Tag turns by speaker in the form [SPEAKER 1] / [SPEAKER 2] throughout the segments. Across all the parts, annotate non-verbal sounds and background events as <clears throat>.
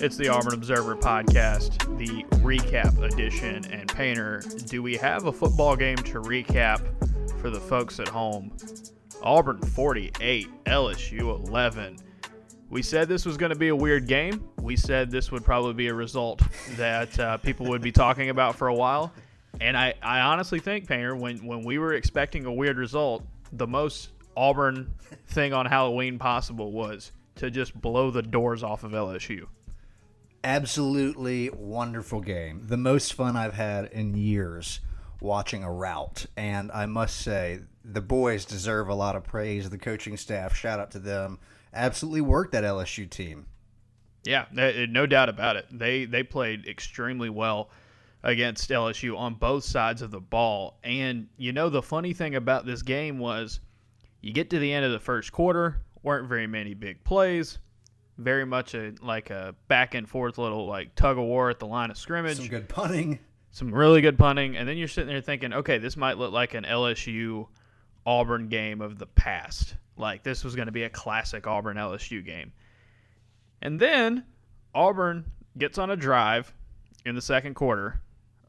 [SPEAKER 1] It's the Auburn Observer podcast, the recap edition. And Painter, do we have a football game to recap for the folks at home? Auburn 48, LSU 11. We said this was going to be a weird game. We said this would probably be a result that uh, people would be talking about for a while. And I, I honestly think, Painter, when, when we were expecting a weird result, the most Auburn thing on Halloween possible was to just blow the doors off of LSU
[SPEAKER 2] absolutely wonderful game. The most fun I've had in years watching a route. And I must say, the boys deserve a lot of praise. The coaching staff, shout out to them, absolutely worked that LSU team.
[SPEAKER 1] Yeah, eh, no doubt about it. They they played extremely well against LSU on both sides of the ball. And you know the funny thing about this game was you get to the end of the first quarter, weren't very many big plays very much a like a back and forth little like tug of war at the line of scrimmage.
[SPEAKER 2] Some good punting.
[SPEAKER 1] Some really good punting, and then you're sitting there thinking, okay, this might look like an LSU Auburn game of the past. Like this was going to be a classic Auburn LSU game. And then Auburn gets on a drive in the second quarter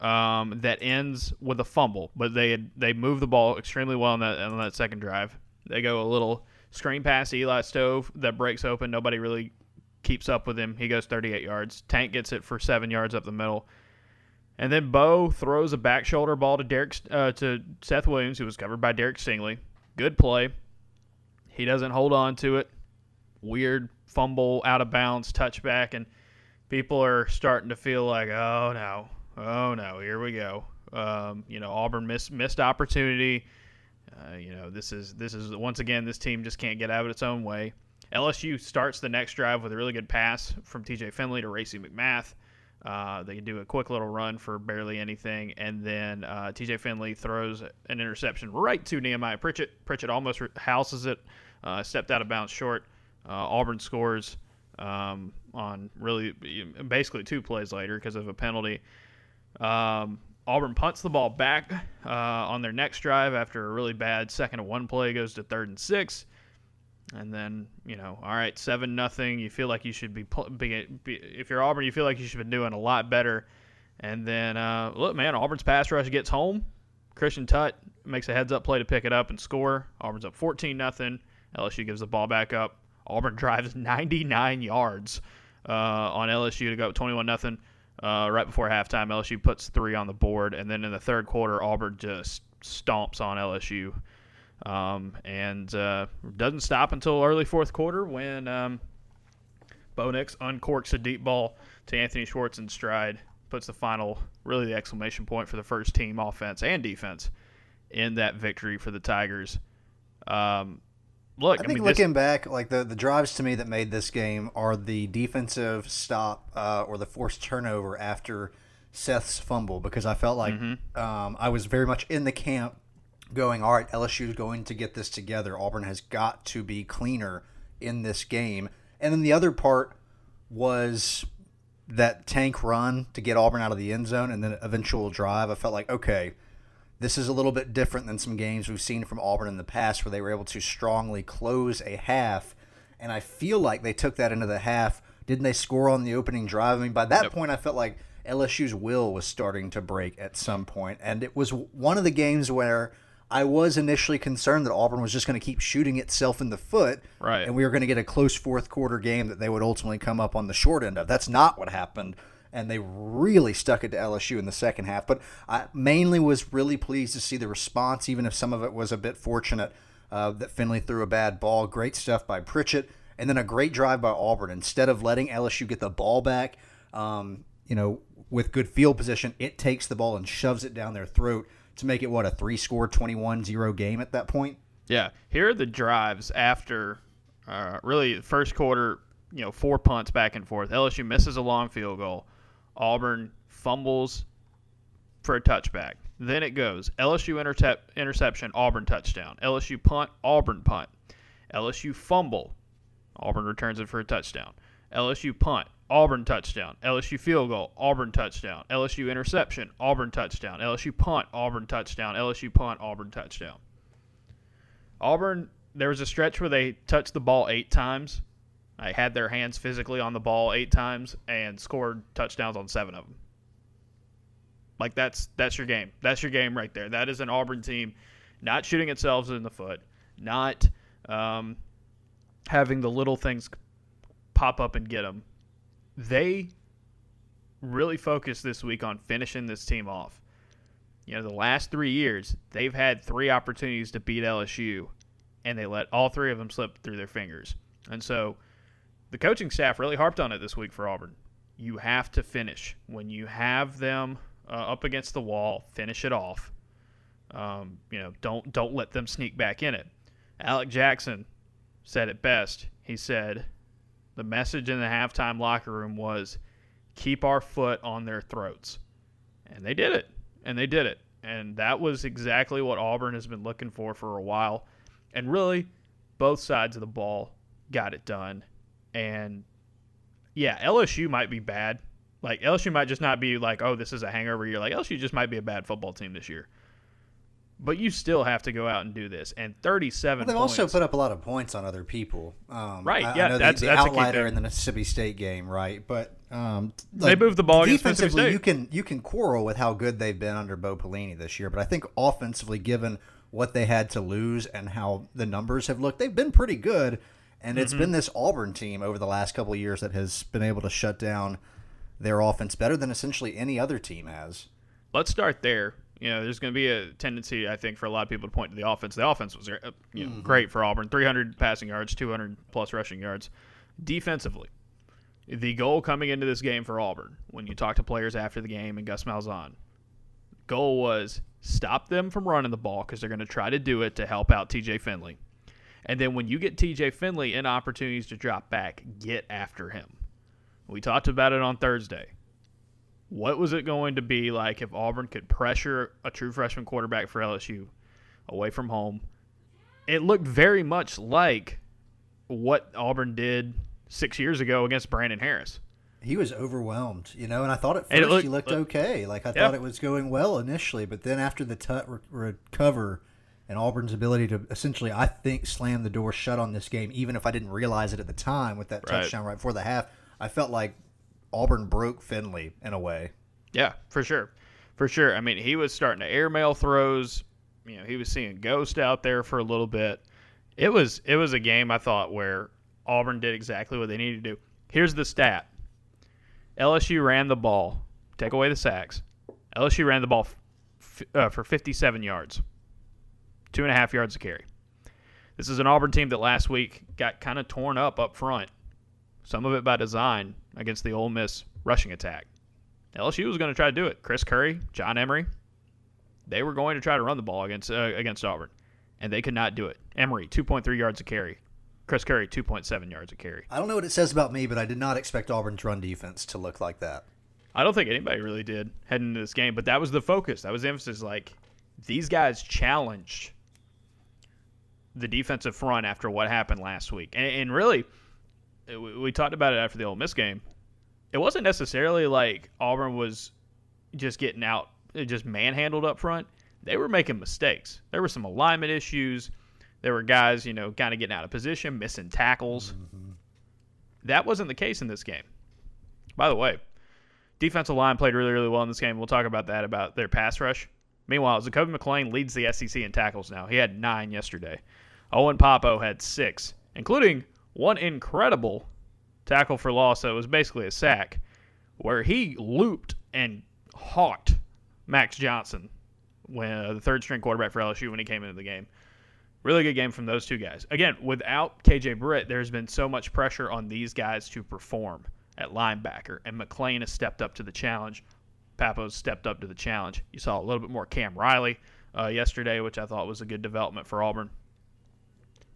[SPEAKER 1] um, that ends with a fumble, but they had, they moved the ball extremely well on that on that second drive. They go a little screen pass Eli Stove that breaks open. Nobody really keeps up with him. He goes 38 yards. Tank gets it for seven yards up the middle. And then Bo throws a back shoulder ball to Derek uh, to Seth Williams, who was covered by Derek Stingley. Good play. He doesn't hold on to it. Weird fumble, out of bounds, touchback, and people are starting to feel like, oh no, oh no, here we go. Um, you know, Auburn missed missed opportunity. Uh, you know, this is this is once again this team just can't get out of its own way. LSU starts the next drive with a really good pass from TJ Finley to Racey McMath. Uh, they do a quick little run for barely anything, and then uh, TJ Finley throws an interception right to Nehemiah Pritchett. Pritchett almost houses it, uh, stepped out of bounds short. Uh, Auburn scores um, on really basically two plays later because of a penalty. Um, Auburn punts the ball back uh, on their next drive after a really bad second of one play goes to third and six. And then you know, all right, seven nothing. You feel like you should be, be, be, if you're Auburn, you feel like you should be doing a lot better. And then uh, look, man, Auburn's pass rush gets home. Christian Tutt makes a heads up play to pick it up and score. Auburn's up 14 nothing. LSU gives the ball back up. Auburn <laughs> drives 99 yards uh, on LSU to go up 21 nothing. Uh, right before halftime, LSU puts three on the board, and then in the third quarter, Auburn just stomps on LSU, um, and uh, doesn't stop until early fourth quarter when um, Bo Nix uncorks a deep ball to Anthony Schwartz in stride, puts the final, really the exclamation point for the first team offense and defense in that victory for the Tigers. Um, look,
[SPEAKER 2] I, I think mean, looking this... back, like the the drives to me that made this game are the defensive stop uh, or the forced turnover after Seth's fumble because I felt like mm-hmm. um, I was very much in the camp going, all right, LSU is going to get this together. Auburn has got to be cleaner in this game. And then the other part was that tank run to get Auburn out of the end zone and then eventual drive. I felt like, okay, this is a little bit different than some games we've seen from Auburn in the past where they were able to strongly close a half. And I feel like they took that into the half. Didn't they score on the opening drive? I mean, by that yep. point, I felt like LSU's will was starting to break at some point. And it was one of the games where I was initially concerned that Auburn was just going to keep shooting itself in the foot.
[SPEAKER 1] Right.
[SPEAKER 2] And we were going to get a close fourth quarter game that they would ultimately come up on the short end of. That's not what happened and they really stuck it to LSU in the second half. But I mainly was really pleased to see the response, even if some of it was a bit fortunate uh, that Finley threw a bad ball. Great stuff by Pritchett, and then a great drive by Auburn. Instead of letting LSU get the ball back, um, you know, with good field position, it takes the ball and shoves it down their throat to make it what a three score 21-0 game at that point.
[SPEAKER 1] Yeah, here are the drives after uh, really first quarter. You know, four punts back and forth. LSU misses a long field goal. Auburn fumbles for a touchback. Then it goes LSU intercept, interception, Auburn touchdown. LSU punt, Auburn punt. LSU fumble, Auburn returns it for a touchdown. LSU punt, Auburn touchdown, LSU field goal, Auburn touchdown, LSU interception, Auburn touchdown, LSU punt, Auburn touchdown, LSU punt, Auburn touchdown. Auburn, there was a stretch where they touched the ball eight times. I had their hands physically on the ball eight times and scored touchdowns on seven of them. Like that's that's your game. That's your game right there. That is an Auburn team not shooting itself in the foot, not um, having the little things pop up and get them. They really focused this week on finishing this team off. You know, the last three years, they've had three opportunities to beat LSU, and they let all three of them slip through their fingers. And so the coaching staff really harped on it this week for Auburn. You have to finish. When you have them uh, up against the wall, finish it off. Um, you know, don't don't let them sneak back in it. Alec Jackson said it best. He said, the message in the halftime locker room was keep our foot on their throats. And they did it. And they did it. And that was exactly what Auburn has been looking for for a while. And really, both sides of the ball got it done. And yeah, LSU might be bad. Like LSU might just not be like, oh, this is a hangover year. Like LSU just might be a bad football team this year. But you still have to go out and do this. And 37
[SPEAKER 2] well, they've
[SPEAKER 1] points,
[SPEAKER 2] also put up a lot of points on other people. Um,
[SPEAKER 1] Right,
[SPEAKER 2] I,
[SPEAKER 1] yeah,
[SPEAKER 2] I know
[SPEAKER 1] that's-
[SPEAKER 2] the, the
[SPEAKER 1] that's
[SPEAKER 2] outlier in the Mississippi State game, right? But um,
[SPEAKER 1] They moved the ball
[SPEAKER 2] defensively. You can you can quarrel with how good they've been under Bo Pelini this year, but I think offensively, given what they had to lose and how the numbers have looked, they've been pretty good. And it's
[SPEAKER 1] Mm-hmm.
[SPEAKER 2] been this Auburn team over the last couple of years that has been able to shut down their offense better than essentially any other team has.
[SPEAKER 1] let's start there. You know, there's going to be a tendency, I think, for a lot of people to point to the offense. The offense was uh, you know, great for Auburn 300 passing yards, 200 plus rushing yards. Defensively, the goal coming into this game for Auburn, when you talk to players after the game and Gus Malzahn, goal was stop them from running the ball because they're going to try to do it to help out TJ Finley. And then when you get TJ Finley in opportunities to drop back, get after him. We talked about it on Thursday what was it going to be like if Auburn could pressure a true freshman quarterback for LSU away from home? It looked very much like what Auburn did six years ago against Brandon Harris.
[SPEAKER 2] He was overwhelmed, you know, and I thought at first
[SPEAKER 1] looked-
[SPEAKER 2] he looked okay. Like I
[SPEAKER 1] Yeah.
[SPEAKER 2] thought it was going well initially, but then after the Tutt re- recover and Auburn's ability to essentially, I think, slam the door shut on this game, even if I didn't realize it at the time with that
[SPEAKER 1] Right.
[SPEAKER 2] touchdown right before the half, I felt like Auburn broke Finley in a way.
[SPEAKER 1] Yeah, for sure. For sure. I mean, he was starting to airmail throws. You know, he was seeing Ghost out there for a little bit. It was it was a game I thought where Auburn did exactly what they needed to do. Here's the stat. LSU ran the ball. Take away the sacks. LSU ran the ball f- uh, for 57 yards, two and a half yards a carry. This is an Auburn team that last week got kind of torn up up front, some of it by design against the Ole Miss rushing attack. LSU was going to try to do it. Chris Curry, John Emery, they were going to try to run the ball against uh, against Auburn, and they could not do it. Emery, 2.3 yards a carry. Chris Curry, 2.7 yards a carry.
[SPEAKER 2] I don't know what it says about me, but I did not expect Auburn's run defense to look like that.
[SPEAKER 1] I don't think anybody really did heading into this game, but that was the focus. That was the emphasis. Like these guys challenged the defensive front after what happened last week, and, and really, we, we talked about it after the Ole Miss game. It wasn't necessarily like Auburn was just getting out, just manhandled up front. They were making mistakes. There were some alignment issues. There were guys, you know, kind of getting out of position, missing tackles. Mm-hmm. That wasn't the case in this game. By the way, defensive line played really, really well in this game. We'll talk about that about their pass rush. Meanwhile, Zakoby McClain leads the SEC in tackles now. He had nine yesterday. Owen Pappoe had six, including one incredible tackle for loss that was basically a sack, where he looped and hawked Max Johnson, when uh, the third string quarterback for LSU, when he came into the game. Really good game from those two guys. Again, without KJ Britt, there's been so much pressure on these guys to perform at linebacker, and McClain has stepped up to the challenge. Pappoe's stepped up to the challenge. You saw a little bit more Cam Riley uh, yesterday, which I thought was a good development for Auburn.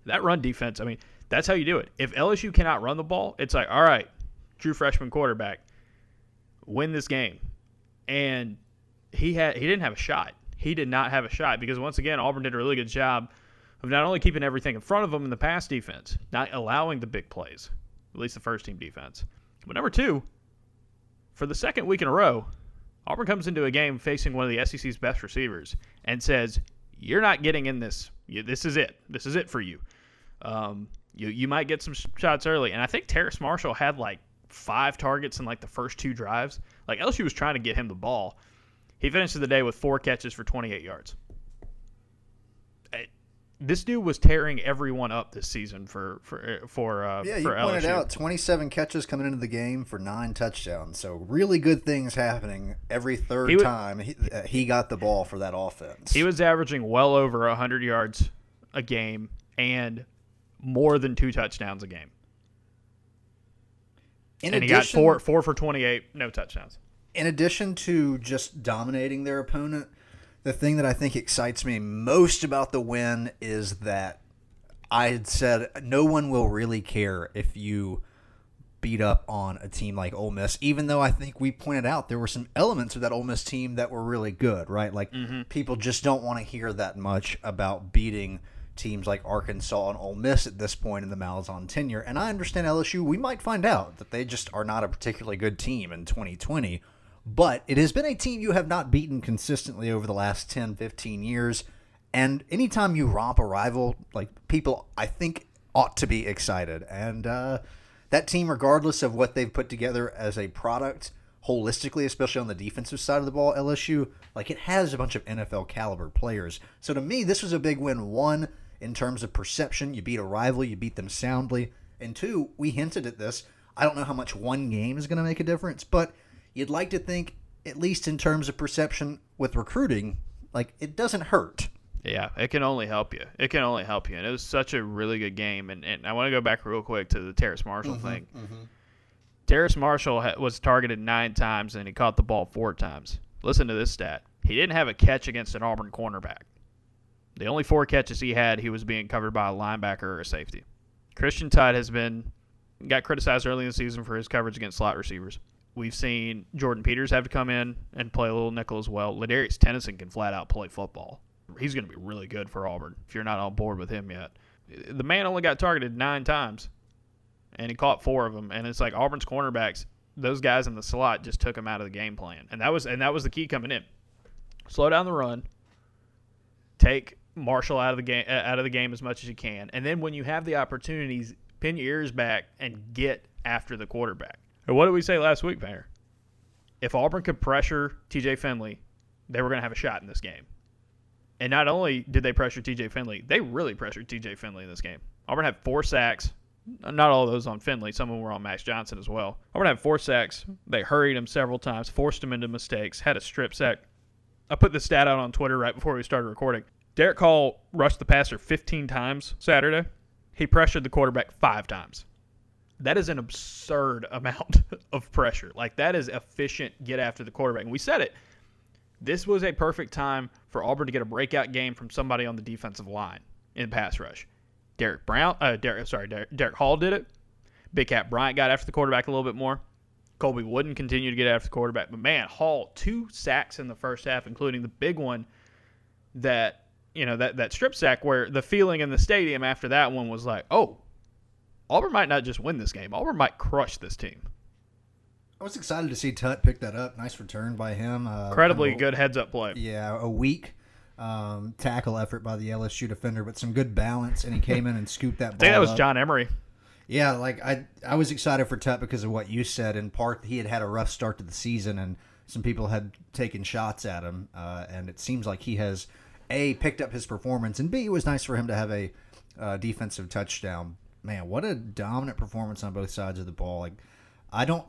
[SPEAKER 1] That run defense, I mean, that's how you do it. If LSU cannot run the ball, it's like, all right, true freshman quarterback, win this game. And he had he didn't have a shot. He did not have a shot because once again, Auburn did a really good job of not only keeping everything in front of them in the pass defense, not allowing the big plays, at least the first team defense. But number two, for the second week in a row, Auburn comes into a game facing one of the SEC's best receivers and says, "You're not getting in this. This is it. This is it for you. Um, you you might get some shots early." And I think Terrace Marshall had like five targets in like the first two drives. Like LSU was trying to get him the ball. He finishes the day with four catches for 28 yards this dude was tearing everyone up this season for for for uh,
[SPEAKER 2] yeah. You
[SPEAKER 1] for
[SPEAKER 2] pointed
[SPEAKER 1] LSU.
[SPEAKER 2] out twenty seven catches coming into the game for nine touchdowns. So really good things happening every third
[SPEAKER 1] He was-
[SPEAKER 2] time he, uh, he got the ball for that offense.
[SPEAKER 1] He was averaging well over hundred yards a game and more than two touchdowns a game.
[SPEAKER 2] in
[SPEAKER 1] and he got four four for 28, no touchdowns.
[SPEAKER 2] in addition to just dominating their opponent, the thing that I think excites me most about the win is that I had said no one will really care if you beat up on a team like Ole Miss, even though I think we pointed out there were some elements of that Ole Miss team that were really good, right? Like mm-hmm. people just don't want to hear that much about beating teams like Arkansas and Ole Miss at this point in the Malzahn tenure. And I understand LSU, we might find out that they just are not a particularly good team in 2020. But it has been a team you have not beaten consistently over the last 10, 15 years. And anytime you romp a rival, like people, I think, ought to be excited. And uh, that team, regardless of what they've put together as a product, holistically, especially on the defensive side of the ball, LSU, like it has a bunch of NFL caliber players. So to me, this was a big win. One, in terms of perception, you beat a rival, you beat them soundly. And two, we hinted at this. I don't know how much one game is going to make a difference, but you'd like to think, at least in terms of perception with recruiting, like it doesn't hurt.
[SPEAKER 1] Yeah, it can only help you. It can only help you. And it was such a really good game. And, and I want to go back real quick to the Terrace Marshall mm-hmm, thing. Mm-hmm. Terrace Marshall was targeted nine times and he caught the ball four times. Listen to this stat. He didn't have a catch against an Auburn cornerback. The only four catches he had, he was being covered by a linebacker or a safety. Christian Tide has been got criticized early in the season for his coverage against slot receivers. We've seen Jordan Peters have to come in and play a little nickel as well. Ladarius Tennyson can flat out play football. He's going to be really good for Auburn if you're not on board with him yet. The man only got targeted nine times, and he caught four of them. And it's like Auburn's cornerbacks; those guys in the slot just took him out of the game plan, and that was and that was the key coming in. Slow down the run, take Marshall out of the game out of the game as much as you can, and then when you have the opportunities, pin your ears back and get after the quarterback. And what did we say last week, Painter? If Auburn could pressure TJ Finley, they were going to have a shot in this game. And not only did they pressure TJ Finley, they really pressured TJ Finley in this game. Auburn had four sacks. Not all of those on Finley. Some of them were on Max Johnson as well. Auburn had four sacks. They hurried him several times, forced him into mistakes, had a strip sack. I put the stat out on Twitter right before we started recording. Derek Hall rushed the passer 15 times Saturday. He pressured the quarterback five times. That is an absurd amount <laughs> of pressure. Like, that is efficient get after the quarterback. And we said it. This was a perfect time for Auburn to get a breakout game from somebody on the defensive line in pass rush. Derek Brown, uh, Derek, sorry, Derek, Derek Hall did it. Big Cat Bryant got after the quarterback a little bit more. Colby Wooden continued to get after the quarterback, but man, Hall two sacks in the first half, including the big one that you know that that strip sack where the feeling in the stadium after that one was like, oh, Auburn might not just win this game, Auburn might crush this team.
[SPEAKER 2] I was excited to see Tutt pick that up. Nice return by him. Uh,
[SPEAKER 1] Incredibly
[SPEAKER 2] kind of-
[SPEAKER 1] good heads up play.
[SPEAKER 2] Yeah, a weak um, tackle effort by the LSU defender, but some good balance, and he <laughs> came in and scooped that ball.
[SPEAKER 1] I think that was
[SPEAKER 2] up.
[SPEAKER 1] John Emery.
[SPEAKER 2] Yeah, like I, I was excited for Tutt because of what you said. In part, he had had a rough start to the season, and some people had taken shots at him, uh, and it seems like he has a picked up his performance, and b it was nice for him to have a uh, defensive touchdown. Man, what a dominant performance on both sides of the ball. Like, I don't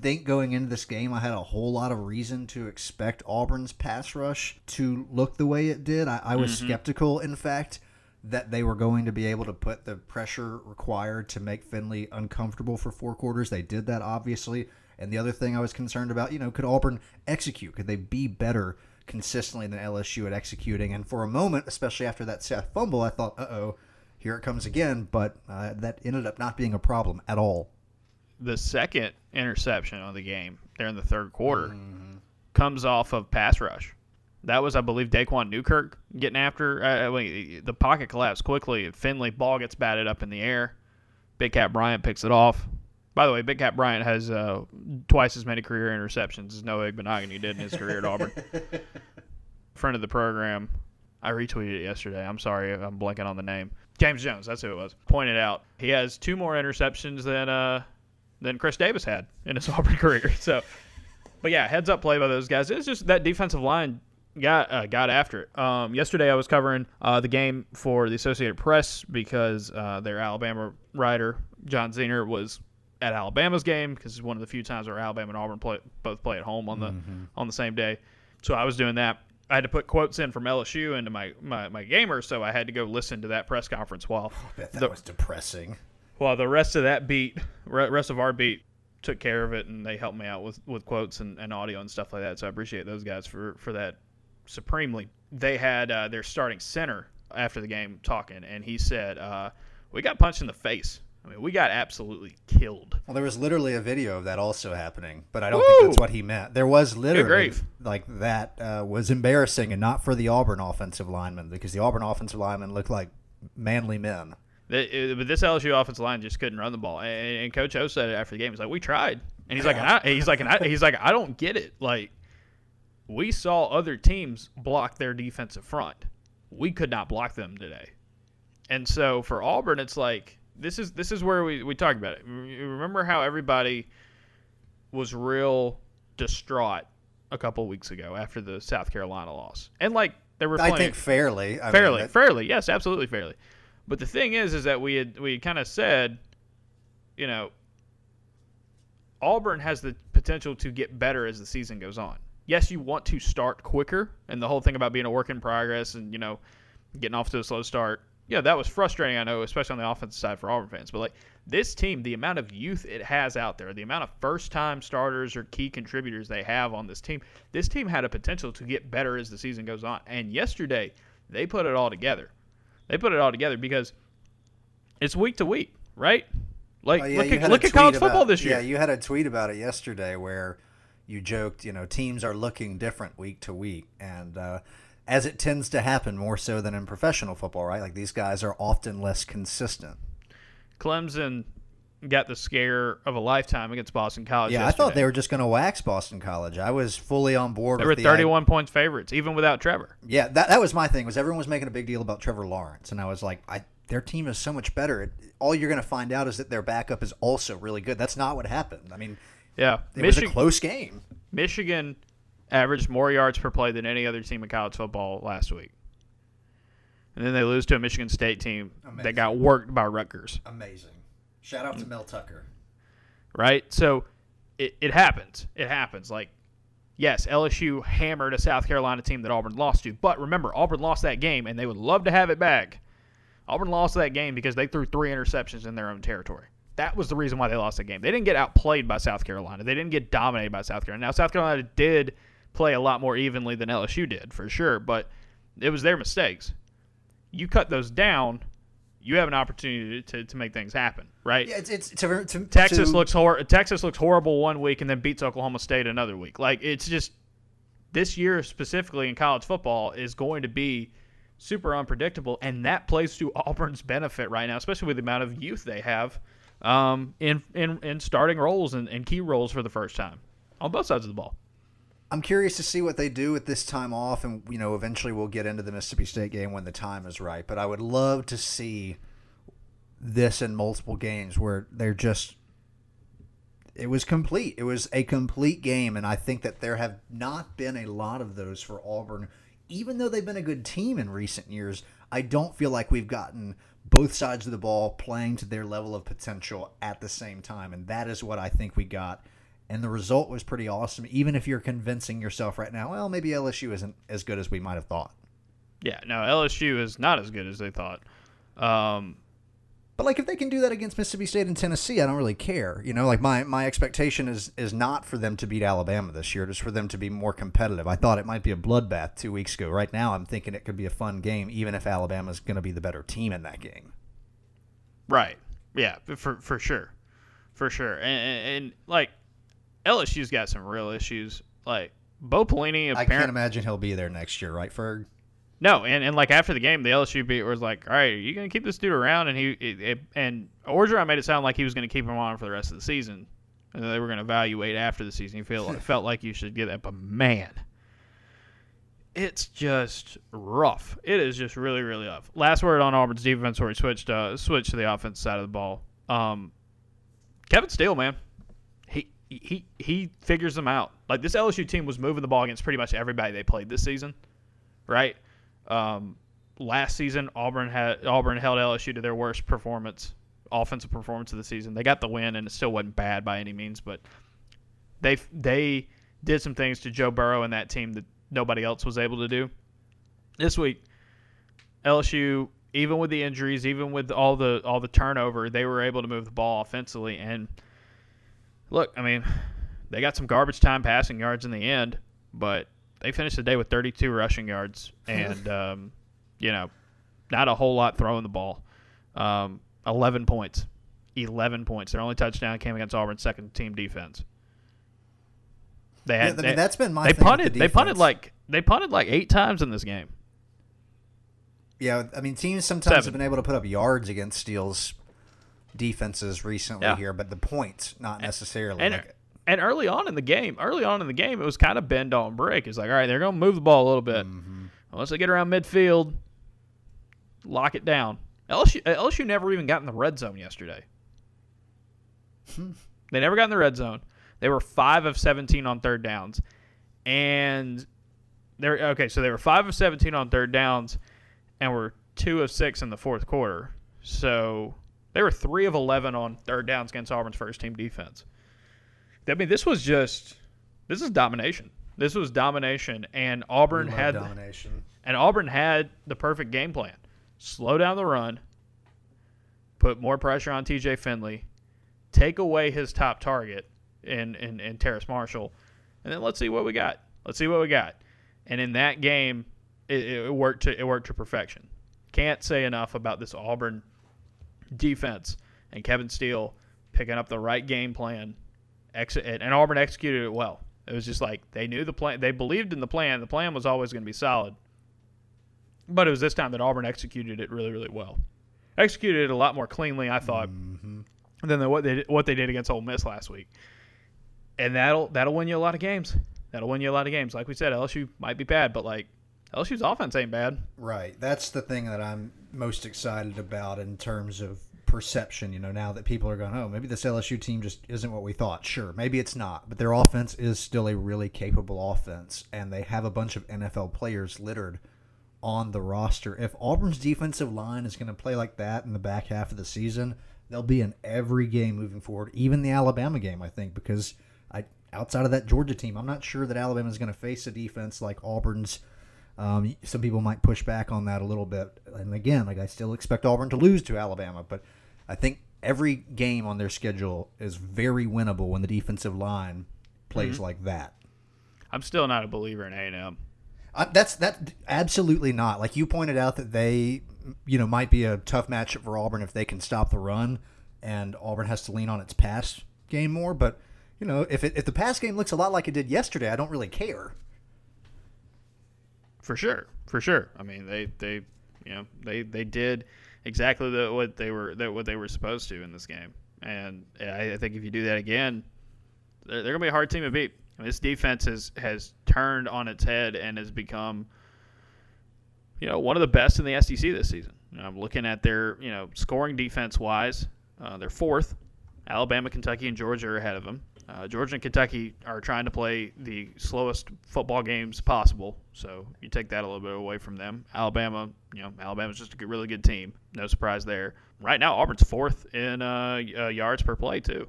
[SPEAKER 2] think going into this game I had a whole lot of reason to expect Auburn's pass rush to look the way it did. I, I was skeptical, in fact, that they were going to be able to put the pressure required to make Finley uncomfortable for four quarters. They did that, obviously. And the other thing I was concerned about, you know, could Auburn execute? Could they be better consistently than LSU at executing? And for a moment, especially after that Seth fumble, I thought, uh oh, here it comes again. But uh, that ended up not being a problem at all.
[SPEAKER 1] the second interception of the game there in the third quarter comes off of pass rush. That was, I believe, Daquan Newkirk getting after. Uh, wait, the pocket collapsed quickly. Finley ball gets batted up in the air. Big Cat Bryant picks it off. By the way, Big Cat Bryant has uh, twice as many career interceptions as Noah Igbinoghene did in his career at Auburn. <laughs> Friend of the program, I retweeted it yesterday. I'm sorry, I'm blanking on the name. James Jones, that's who it was. Pointed out he has two more interceptions than uh than Chris Davis had in his <laughs> Auburn career. So, but yeah, heads up play by those guys. It's just that defensive line got uh, got after it. Um, yesterday I was covering uh, the game for the Associated Press because uh, their Alabama writer John Zenor was at Alabama's game because it's one of the few times where Alabama and Auburn play, both play at home on the mm-hmm. on the same day. So I was doing that. I had to put quotes in from LSU into my, my, my gamer, so I had to go listen to that press conference while
[SPEAKER 2] bet that the, was depressing.
[SPEAKER 1] While the rest of that beat, rest of our beat, took care of it, and they helped me out with, with quotes and, and audio and stuff like that. So I appreciate those guys for for that supremely. They had uh, their starting center after the game talking, and he said, uh, "We got punched in the face I mean, we got absolutely killed.
[SPEAKER 2] Well, there was literally a video of that also happening, but I don't Woo! think that's what he meant. There was literally like that uh, was embarrassing, and not for the Auburn offensive lineman because the Auburn offensive lineman looked like manly men.
[SPEAKER 1] Uh, but this LSU offensive line just couldn't run the ball, and, and Coach O said it after the game. He's like, "We tried," and he's like, "He's like, I, he's like, I don't get it. Like, we saw other teams block their defensive front. We could not block them today." And so for Auburn, it's like this is this is where we we talk about it. Remember how everybody was real distraught a couple weeks ago after the South Carolina loss, and like there were.
[SPEAKER 2] I think fairly,
[SPEAKER 1] I fairly, mean, that... fairly, yes, absolutely fairly. But the thing is, is that we had we kind of said, you know, Auburn has the potential to get better as the season goes on. Yes, you want to start quicker, and the whole thing about being a work in progress and you know getting off to a slow start yeah, that was frustrating. I know, especially on the offensive side for Auburn fans. But like this team, the amount of youth it has out there, the amount of first-time starters or key contributors they have on this team, this team had a potential to get better as the season goes on. And yesterday, they put it all together. They put it all together because it's week to week, right? Like, oh, yeah, look, at, look at college
[SPEAKER 2] about,
[SPEAKER 1] football this year.
[SPEAKER 2] Yeah, you had a tweet about it yesterday where you joked, you know, teams are looking different week to week, and uh, as it tends to happen more so than in professional football, right? Like these guys are often less consistent.
[SPEAKER 1] Clemson got the scare of a lifetime against Boston College.
[SPEAKER 2] Yeah,
[SPEAKER 1] yesterday.
[SPEAKER 2] I thought they were just going to wax Boston College. I was fully on board.
[SPEAKER 1] They were
[SPEAKER 2] the
[SPEAKER 1] 31 points favorites, even without Trevor.
[SPEAKER 2] Yeah, that, that was my thing. Was everyone was making a big deal about Trevor Lawrence, and I was like, I, their team is so much better. It, all you're going to find out is that their backup is also really good. That's not what happened. I mean,
[SPEAKER 1] yeah,
[SPEAKER 2] it Michi- was a close game.
[SPEAKER 1] Michigan averaged more yards per play than any other team in college football last week. And then they lose to a Michigan State team Amazing. that got worked by Rutgers.
[SPEAKER 2] Amazing. Shout out to Mel Tucker.
[SPEAKER 1] Right? So it, it happens. It happens. Like, yes, LSU hammered a South Carolina team that Auburn lost to. But remember, Auburn lost that game, and they would love to have it back. Auburn lost that game because they threw three interceptions in their own territory. That was the reason why they lost the game. They didn't get outplayed by South Carolina. They didn't get dominated by South Carolina. Now, South Carolina did – play a lot more evenly than LSU did for sure, but it was their mistakes. You cut those down, you have an opportunity to, to make things happen, right?
[SPEAKER 2] Yeah, it's, it's to, to,
[SPEAKER 1] Texas
[SPEAKER 2] to,
[SPEAKER 1] looks hor- Texas looks horrible one week and then beats Oklahoma State another week. Like it's just this year specifically in college football is going to be super unpredictable, and that plays to Auburn's benefit right now, especially with the amount of youth they have um, in, in in starting roles and, and key roles for the first time on both sides of the ball.
[SPEAKER 2] I'm curious to see what they do with this time off, and you know, eventually we'll get into the Mississippi State game when the time is right. But I would love to see this in multiple games where they're just. It was complete. It was a complete game, and I think that there have not been a lot of those for Auburn, even though they've been a good team in recent years. I don't feel like we've gotten both sides of the ball playing to their level of potential at the same time, and that is what I think we got and the result was pretty awesome. Even if you're convincing yourself right now, well, maybe LSU isn't as good as we might have thought.
[SPEAKER 1] Yeah, no, LSU is not as good as they thought. Um,
[SPEAKER 2] but like if they can do that against Mississippi State and Tennessee, I don't really care. You know, like my my expectation is is not for them to beat Alabama this year, just for them to be more competitive. I thought it might be a bloodbath two weeks ago. Right now, I'm thinking it could be a fun game, even if Alabama's going to be the better team in that game.
[SPEAKER 1] Right. Yeah. For for sure. For sure. And, and, and like LSU's got some real issues. Like Bo Pelini,
[SPEAKER 2] I can't imagine he'll be there next year, right, Ferg?
[SPEAKER 1] No, and, and like after the game, the LSU beat was like, "All right, are you gonna keep this dude around?" And he it, it, and Orgeron made it sound like he was gonna keep him on for the rest of the season, and they were gonna evaluate after the season. He felt <laughs> felt like you should get that, but man, it's just rough. It is just really really rough. Last word on Auburn's defense, where he switched uh, switched to the offense side of the ball. Um, Kevin Steele, man, he he figures them out. Like this LSU team was moving the ball against pretty much everybody they played this season, right? Um, last season, Auburn had Auburn held LSU to their worst performance, offensive performance of the season. They got the win, and it still wasn't bad by any means, but they they did some things to Joe Burrow and that team that nobody else was able to do. This week, LSU, even with the injuries, even with all the all the turnover, they were able to move the ball offensively. And look, I mean, they got some garbage time passing yards in the end, but they finished the day with 32 rushing yards <laughs> and um, you know not a whole lot throwing the ball. Um, 11 points, 11 points. Their only touchdown came against Auburn's second team defense. They had,
[SPEAKER 2] Yeah, I mean,
[SPEAKER 1] they,
[SPEAKER 2] that's been my
[SPEAKER 1] they punted.
[SPEAKER 2] the
[SPEAKER 1] They punted like they punted like eight times in this game.
[SPEAKER 2] Yeah, I mean, teams sometimes
[SPEAKER 1] Seven.
[SPEAKER 2] have been able to put up yards against Steele's defenses recently
[SPEAKER 1] Yeah.
[SPEAKER 2] here, but the points not necessarily.
[SPEAKER 1] And
[SPEAKER 2] like,
[SPEAKER 1] and early on in the game, early on in the game, it was kind of bend on break. It's like, all right, they're going to move the ball a little bit.
[SPEAKER 2] Mm-hmm.
[SPEAKER 1] Once they get around midfield, lock it down. LSU, uh, LSU never even got in the red zone yesterday. they never got in the red zone. They were five of seventeen on third downs, and they're okay. So they were five of seventeen on third downs, and were two of six in the fourth quarter. So they were three of eleven on third downs against Auburn's first team defense. I mean, this was just this is domination. This was domination, and Auburn had
[SPEAKER 2] domination.
[SPEAKER 1] and Auburn had the perfect game plan: slow down the run, put more pressure on T.J. Finley, take away his top target in in, in Terrace Marshall, and then let's see what we got. Let's see what we got. And in that game, it, it worked to it worked to perfection. Can't say enough about this Auburn defense and Kevin Steele picking up the right game plan, ex- and Auburn executed it well. It was just like they knew the plan, they believed in the plan. The plan was always going to be solid, but it was this time that Auburn executed it really, really well. Executed it a lot more cleanly, I thought,
[SPEAKER 2] Mm-hmm.
[SPEAKER 1] than the, what they did, what they did against Ole Miss last week. And that'll that'll win you a lot of games. That'll win you a lot of games. Like we said, LSU might be bad, but like LSU's offense ain't bad.
[SPEAKER 2] Right. That's the thing that I'm most excited about in terms of perception. You know, now that people are going, oh, maybe this LSU team just isn't what we thought. Sure, maybe it's not, but their offense is still a really capable offense, and they have a bunch of NFL players littered on the roster. If Auburn's defensive line is going to play like that in the back half of the season, they'll be in every game moving forward, even the Alabama game, I think, because I outside of that Georgia team, I'm not sure that Alabama is going to face a defense like Auburn's. Um, some people might push back on that a little bit, and again, like I still expect Auburn to lose to Alabama, but I think every game on their schedule is very winnable when the defensive line plays like that.
[SPEAKER 1] I'm still not a believer in A&M.
[SPEAKER 2] Uh, that's that absolutely not. Like you pointed out that they, you know, might be a tough matchup for Auburn if they can stop the run, and Auburn has to lean on its pass game more. But you know, if it, if the pass game looks a lot like it did yesterday, I don't really care.
[SPEAKER 1] For sure, for sure. I mean, they they you know they they did exactly the, what they were that what they were supposed to in this game, and I, I think if you do that again, they're, they're gonna be a hard team to beat. I mean, this defense has has turned on its head and has become you know one of the best in the SEC this season. I'm looking at their you know scoring defense wise, uh, they're fourth. Alabama, Kentucky, and Georgia are ahead of them. Uh, Georgia and Kentucky are trying to play the slowest football games possible, so you take that a little bit away from them. Alabama, you know, Alabama's just a really good team. No surprise there. Right now, Auburn's fourth in uh, uh, yards per play too.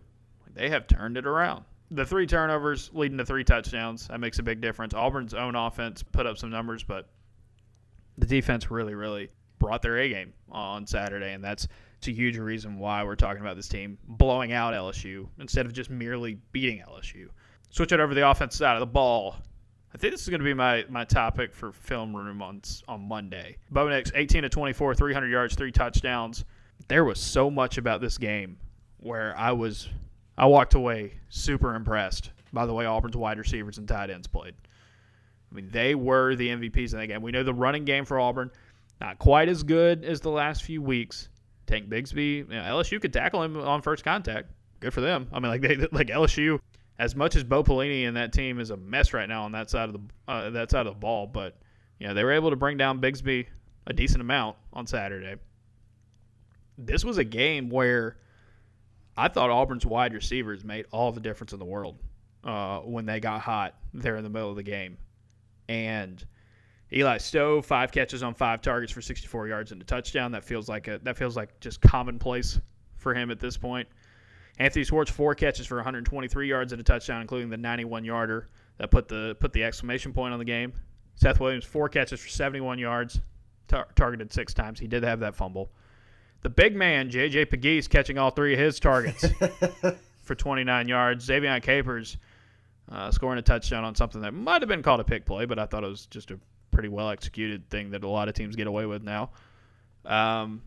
[SPEAKER 1] They have turned it around. The three turnovers leading to three touchdowns that makes a big difference. Auburn's own offense put up some numbers, but the defense really, really brought their A game on Saturday, and that's it's a huge reason why we're talking about this team blowing out LSU instead of just merely beating LSU. Switch it over to the offense side of the ball. I think this is going to be my, my topic for film room on on Monday. Bo Nix, 18 to 24, 300 yards, three touchdowns. There was so much about this game where I was I walked away super impressed by the way Auburn's wide receivers and tight ends played. I mean, they were the MVPs in that game. We know the running game for Auburn, not quite as good as the last few weeks. Tank Bigsby, you know, LSU could tackle him on first contact. Good for them. I mean, like they <laughs> like LSU. As much as Bo Pelini and that team is a mess right now on that side of the uh, that side of the ball, but you know they were able to bring down Bigsby a decent amount on Saturday. This was a game where I thought Auburn's wide receivers made all the difference in the world uh, when they got hot there in the middle of the game. And Eli Stove, five catches on five targets for 64 yards and a touchdown. That feels like a that feels like just commonplace for him at this point. Anthony Schwartz, four catches for 123 yards and a touchdown, including the 91 yarder that put the put the exclamation point on the game. Seth Williams, four catches for 71 yards, tar- targeted six times. He did have that fumble. The big man, J.J. Pegues, catching all three of his targets <laughs> for 29 yards. Ze'Vian Capers uh, scoring a touchdown on something that might have been called a pick play, but I thought it was just a pretty well executed thing that a lot of teams get away with now. Um,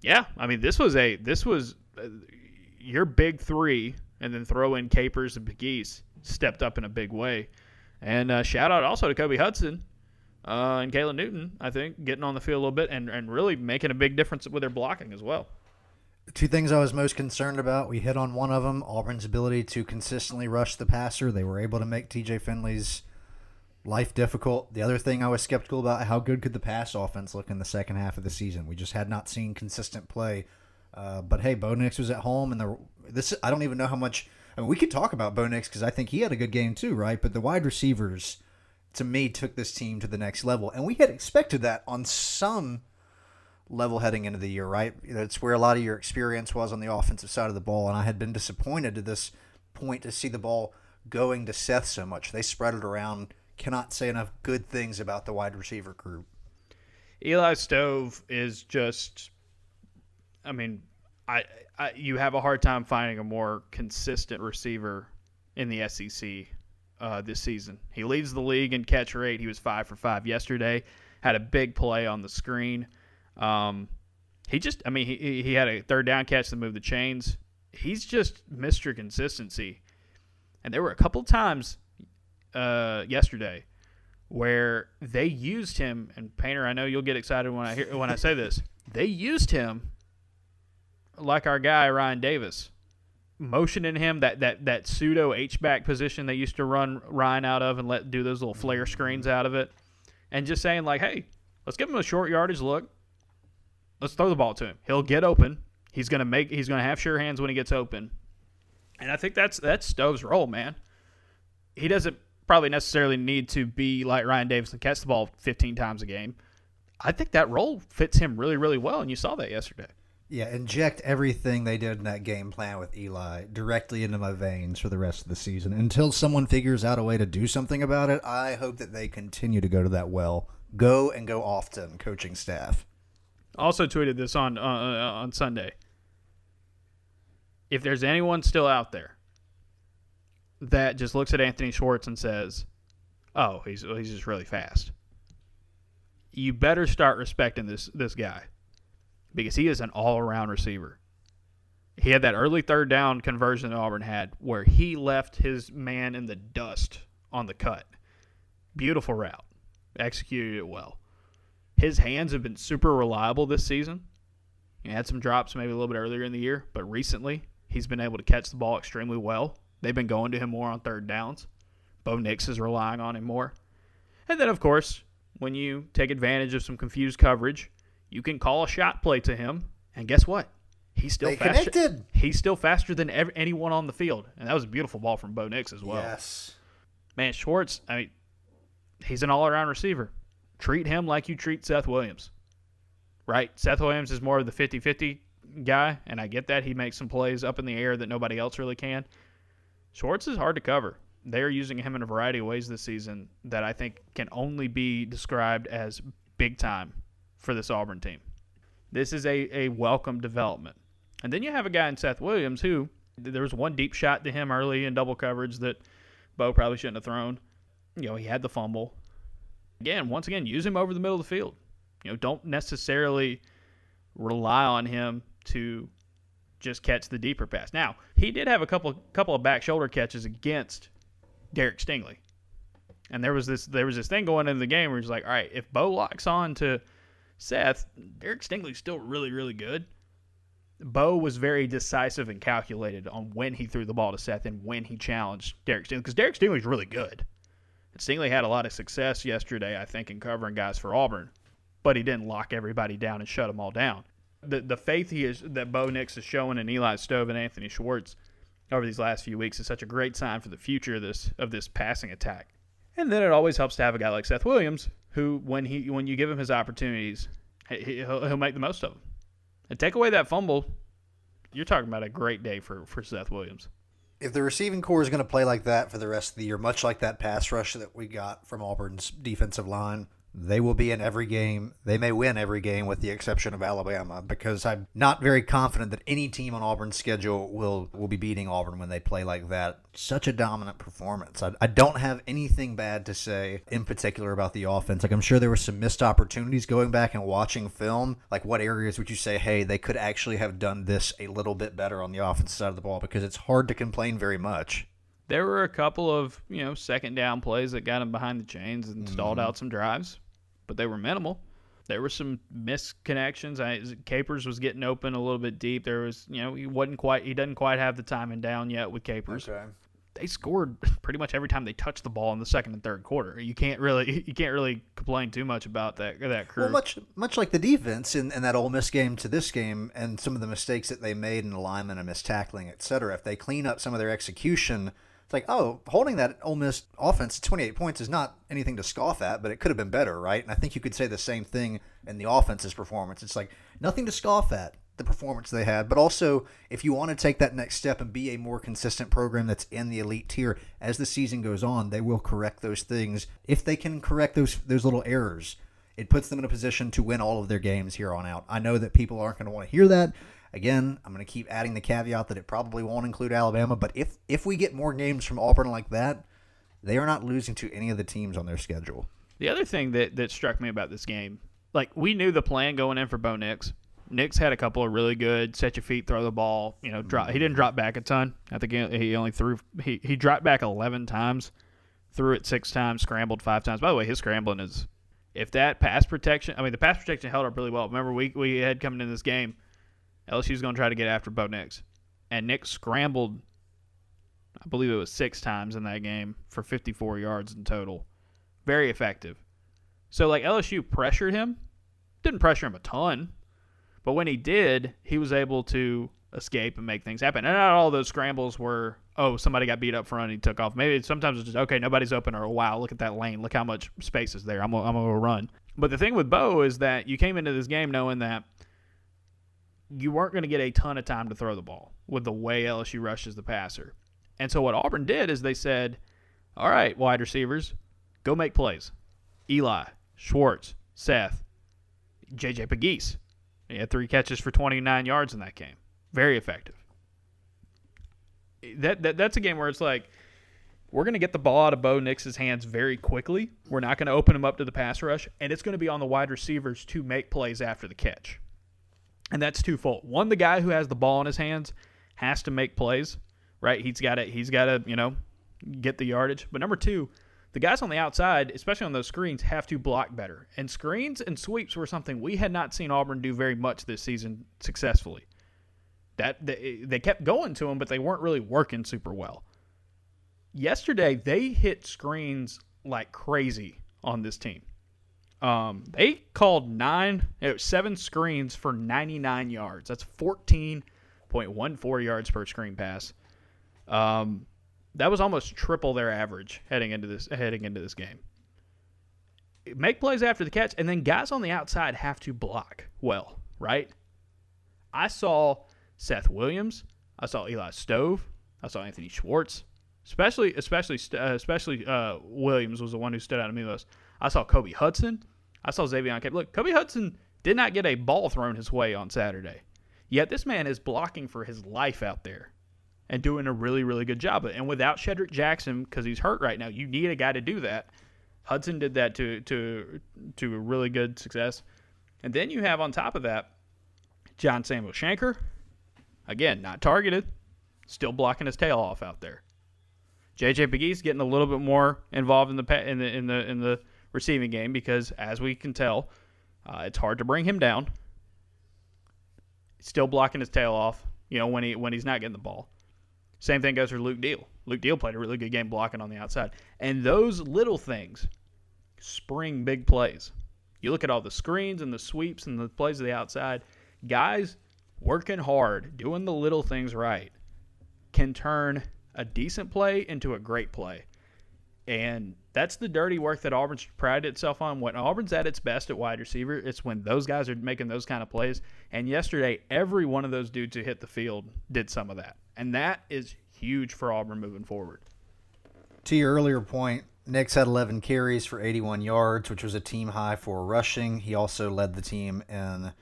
[SPEAKER 1] yeah, I mean this was a this was uh, your big three, and then throw in Capers and Pegues stepped up in a big way. And uh, shout out also to Kobe Hudson uh, and Caylin Newton, I think, getting on the field a little bit and, and really making a big difference with their blocking as well.
[SPEAKER 2] Two things I was most concerned about. We hit on one of them Auburn's ability to consistently rush the passer. They were able to make TJ Finley's life difficult. The other thing I was skeptical about how good could the pass offense look in the second half of the season. We just had not seen consistent play. Uh, but hey, Bo Nix was at home, and the this I don't even know how much. I mean, we could talk about Bo Nix because I think he had a good game too, right? But the wide receivers, to me, took this team to the next level, and we had expected that on some level heading into the year, right? That's where a lot of your experience was on the offensive side of the ball, and I had been disappointed to this point to see the ball going to Seth so much. They spread it around. Cannot say enough good things about the wide receiver group.
[SPEAKER 1] Eli Stove is just, I mean, I, I you have a hard time finding a more consistent receiver in the SEC uh, this season. He leads the league in catch rate. He was five for five yesterday. Had a big play on the screen. Um, he just, I mean, he he had a third down catch to move the chains. He's just Mr. Consistency. And there were a couple times uh, yesterday where they used him. And Painter, I know you'll get excited when I hear when I say this. <laughs> They used him like our guy Ryan Davis, motioning him that that that pseudo H back position they used to run Ryan out of and let do those little flare screens out of it, and just saying like, hey, let's give him a short yardage look. Let's throw the ball to him. He'll get open. He's gonna make. He's gonna have sure hands when he gets open. And I think that's that's Stove's role, man. He doesn't probably necessarily need to be like Ryan Davis and catch the ball 15 times a game. I think that role fits him really, really well, and you saw that yesterday.
[SPEAKER 2] Yeah, inject everything they did in that game plan with Eli directly into my veins for the rest of the season. Until someone figures out a way to do something about it, I hope that they continue to go to that well. Go and go often, coaching staff.
[SPEAKER 1] Also tweeted this on uh, uh on Sunday. If there's anyone still out there that just looks at Anthony Schwartz and says, "Oh, he's he's just really fast," you better start respecting this this guy because he is an all around receiver. He had that early third down conversion that Auburn had where he left his man in the dust on the cut. Beautiful route. Executed it well. His hands have been super reliable this season. He had some drops maybe a little bit earlier in the year, but recently he's been able to catch the ball extremely well. They've been going to him more on third downs. Bo Nix is relying on him more. And then, of course, when you take advantage of some confused coverage, you can call a shot play to him, and guess what? He's still
[SPEAKER 2] They
[SPEAKER 1] faster.
[SPEAKER 2] connected.
[SPEAKER 1] He's still faster than ev- anyone on the field, and that was a beautiful ball from Bo Nix as well.
[SPEAKER 2] Yes.
[SPEAKER 1] Man, Schwartz, I mean, he's an all-around receiver. Treat him like you treat Seth Williams. Right? Seth Williams is more of the 50-50 guy, and I get that he makes some plays up in the air that nobody else really can. Schwartz is hard to cover. They're using him in a variety of ways this season that I think can only be described as big time for this Auburn team. This is a, a welcome development. And then you have a guy in Seth Williams who there was one deep shot to him early in double coverage that Bo probably shouldn't have thrown. You know, he had the fumble. Again, once again, use him over the middle of the field. You know, don't necessarily rely on him to just catch the deeper pass. Now, he did have a couple couple of back shoulder catches against Derek Stingley. And there was this there was this thing going into the game where he's like, all right, if Bo locks on to Seth, Derek Stingley's still really really good. Bo was very decisive and calculated on when he threw the ball to Seth and when he challenged Derek Stingley because Derek Stingley's really good. And Stingley had a lot of success yesterday, I think, in covering guys for Auburn, but he didn't lock everybody down and shut them all down. The the faith he is that Bo Nix is showing in Eli Stove and Anthony Schwartz over these last few weeks is such a great sign for the future of this of this passing attack. And then it always helps to have a guy like Seth Williams, who when he when you give him his opportunities, he, will he'll make the most of them. And take away that fumble, you're talking about a great day for for Seth Williams.
[SPEAKER 2] If the receiving corps is going to play like that for the rest of the year, much like that pass rush that we got from Auburn's defensive line, they will be in every game. They may win every game with the exception of Alabama because I'm not very confident that any team on Auburn's schedule will will be beating Auburn when they play like that. Such a dominant performance. I, I don't have anything bad to say in particular about the offense. Like I'm sure there were some missed opportunities going back and watching film. Like what areas would you say, hey, they could actually have done this a little bit better on the offense side of the ball because it's hard to complain very much
[SPEAKER 1] there were a couple of you know second down plays that got him behind the chains and stalled mm-hmm. out some drives but they were minimal. There were some misconnections. I, Capers was getting open a little bit deep. There was, you know, he wasn't quite, he doesn't quite have the timing down yet with Capers. Okay. They scored <laughs> pretty much every time they touched the ball in the second and third quarter. You can't really, <laughs> you can't really complain too much about that that crew.
[SPEAKER 2] Well, much much like the defense in, in that Ole Miss game to this game, and some of the mistakes that they made in alignment and mistackling, et cetera. If they clean up some of their execution it's like, oh, holding that Ole Miss offense to 28 points is not anything to scoff at, but it could have been better, right? And I think you could say the same thing in the offense's performance. It's like nothing to scoff at the performance they had, but also if you want to take that next step and be a more consistent program that's in the elite tier as the season goes on, they will correct those things. If they can correct those those little errors, it puts them in a position to win all of their games here on out. I know that people aren't going to want to hear that. Again, I'm going to keep adding the caveat that it probably won't include Alabama, but if if we get more games from Auburn like that, they are not losing to any of the teams on their schedule.
[SPEAKER 1] The other thing that that struck me about this game, like we knew the plan going in for Bo Nix. Nix had a couple of really good set your feet, throw the ball. You know, drop. He didn't drop back a ton. I think he only threw. He he dropped back eleven times, threw it six times, scrambled five times. By the way, his scrambling is. If that pass protection, I mean the pass protection held up really well. Remember, we we had coming in this game LSU's going to try to get after Bo Nix. And Nix scrambled, I believe it was six times in that game for 54 yards in total. Very effective. So, like, LSU pressured him. Didn't pressure him a ton. But when he did, he was able to escape and make things happen. And not all those scrambles were, oh, somebody got beat up front and he took off. Maybe sometimes it's just, okay, nobody's open, or wow, look at that lane. Look how much space is there. I'm going to run. But the thing with Bo is that you came into this game knowing that you weren't going to get a ton of time to throw the ball with the way LSU rushes the passer. And so what Auburn did is they said, all right, wide receivers, go make plays. Eli, Schwartz, Seth, JJ Pegues. He had three catches for 29 yards in that game. Very effective. That, that That's a game where it's like, we're going to get the ball out of Bo Nix's hands very quickly. We're not going to open him up to the pass rush, and it's going to be on the wide receivers to make plays after the catch. And that's twofold. One, the guy who has the ball in his hands has to make plays, right? He's got to he's got to, you know, get the yardage. But number 2, the guys on the outside, especially on those screens, have to block better. And screens and sweeps were something we had not seen Auburn do very much this season successfully. That they, they kept going to them, but they weren't really working super well. Yesterday, they hit screens like crazy on this team. Um, they called nine, it was seven screens for 99 yards. That's 14.14 yards per screen pass. Um, that was almost triple their average heading into this heading into this game. Make plays after the catch, and then guys on the outside have to block well, right? I saw Seth Williams, I saw Eli Stove, I saw Anthony Schwartz, especially especially uh, especially uh, Williams was the one who stood out to me most. I saw Kobe Hudson. I saw Xavier Cape. Look, Kobe Hudson did not get a ball thrown his way on Saturday. Yet this man is blocking for his life out there and doing a really, really good job. And without Shedrick Jackson, because he's hurt right now, you need a guy to do that. Hudson did that to to to a really good success. And then you have on top of that John Samuel Shenker. Again, not targeted, still blocking his tail off out there. JJ McGee's getting a little bit more involved in the in the in the in the receiving game because, as we can tell, uh, it's hard to bring him down. Still blocking his tail off, you know, when he when he's not getting the ball. Same thing goes for Luke Deal. Luke Deal played a really good game blocking on the outside, and those little things spring big plays. You look at all the screens and the sweeps and the plays of the outside. Guys working hard, doing the little things right, can turn a decent play into a great play. And that's the dirty work that Auburn's prided itself on. When Auburn's at its best at wide receiver, it's when those guys are making those kind of plays. And yesterday, every one of those dudes who hit the field did some of that. And that is huge for Auburn moving forward.
[SPEAKER 2] To your earlier point, Nix's had 11 carries for 81 yards, which was a team high for rushing. He also led the team in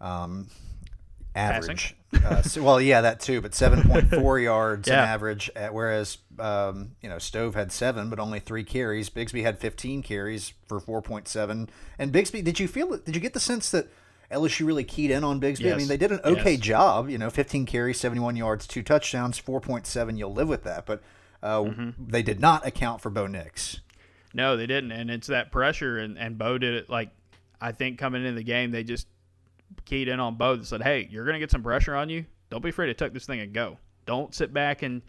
[SPEAKER 2] um, average. <laughs> Uh, so, well, yeah, that too, but 7.4 <laughs> yards yeah. in average, at, whereas um, you know Stove had seven, but only three carries. Bigsby had 15 carries for 4.7. And Bigsby, did you feel? Did you get the sense that LSU really keyed in on Bigsby? Yes. I mean, they did an okay yes. job. You know, 15 carries, 71 yards, two touchdowns, 4.7. You'll live with that, but uh, mm-hmm. they did not account for Bo Nix.
[SPEAKER 1] No, they didn't, and it's that pressure, and and Bo did it like I think coming into the game, they just keyed in on both and said, "Hey, you're going to get some pressure on you. Don't be afraid to tuck this thing and go. Don't sit back and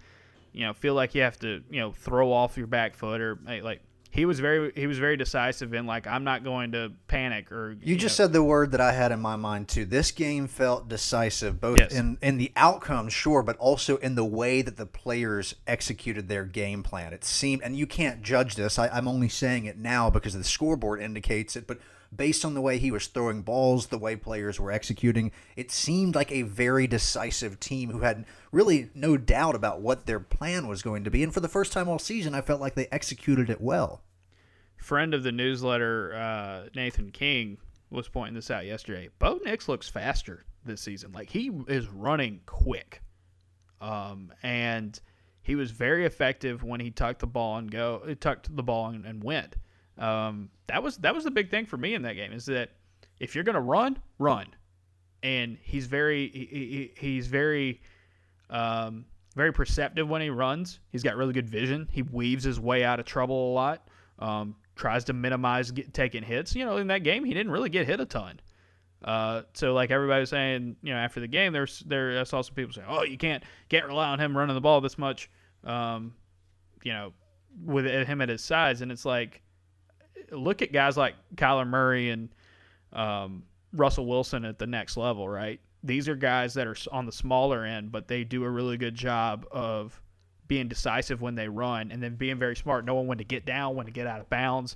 [SPEAKER 1] you know feel like you have to you know throw off your back foot or like." He was very he was very decisive in like I'm not going to panic or
[SPEAKER 2] you, you just know. said the word that I had in my mind too. This game felt decisive both yes. in in the outcome, sure, but also in the way that the players executed their game plan. It seemed, and you can't judge this. I, I'm only saying it now because the scoreboard indicates it, but based on the way he was throwing balls, the way players were executing, it seemed like a very decisive team who had really no doubt about what their plan was going to be. And for the first time all season, I felt like they executed it well.
[SPEAKER 1] Friend of the newsletter, uh, Nathan King, was pointing this out yesterday. Bo Nix looks faster this season. Like he is running quick. Um, and he was very effective when he tucked the ball and go tucked the ball and, and went. Um, that was that was the big thing for me in that game is that if you're gonna run, run, and he's very he, he, he's very um, very perceptive when he runs. He's got really good vision. He weaves his way out of trouble a lot. Um, tries to minimize get, taking hits. You know, in that game, he didn't really get hit a ton. Uh, so like everybody was saying, you know, after the game, there's there I saw some people say, oh, you can't can't rely on him running the ball this much. Um, you know, with him at his size, and it's like look at guys like Kyler Murray and um, Russell Wilson at the next level, right? These are guys that are on the smaller end, but they do a really good job of being decisive when they run and then being very smart, knowing when to get down, when to get out of bounds,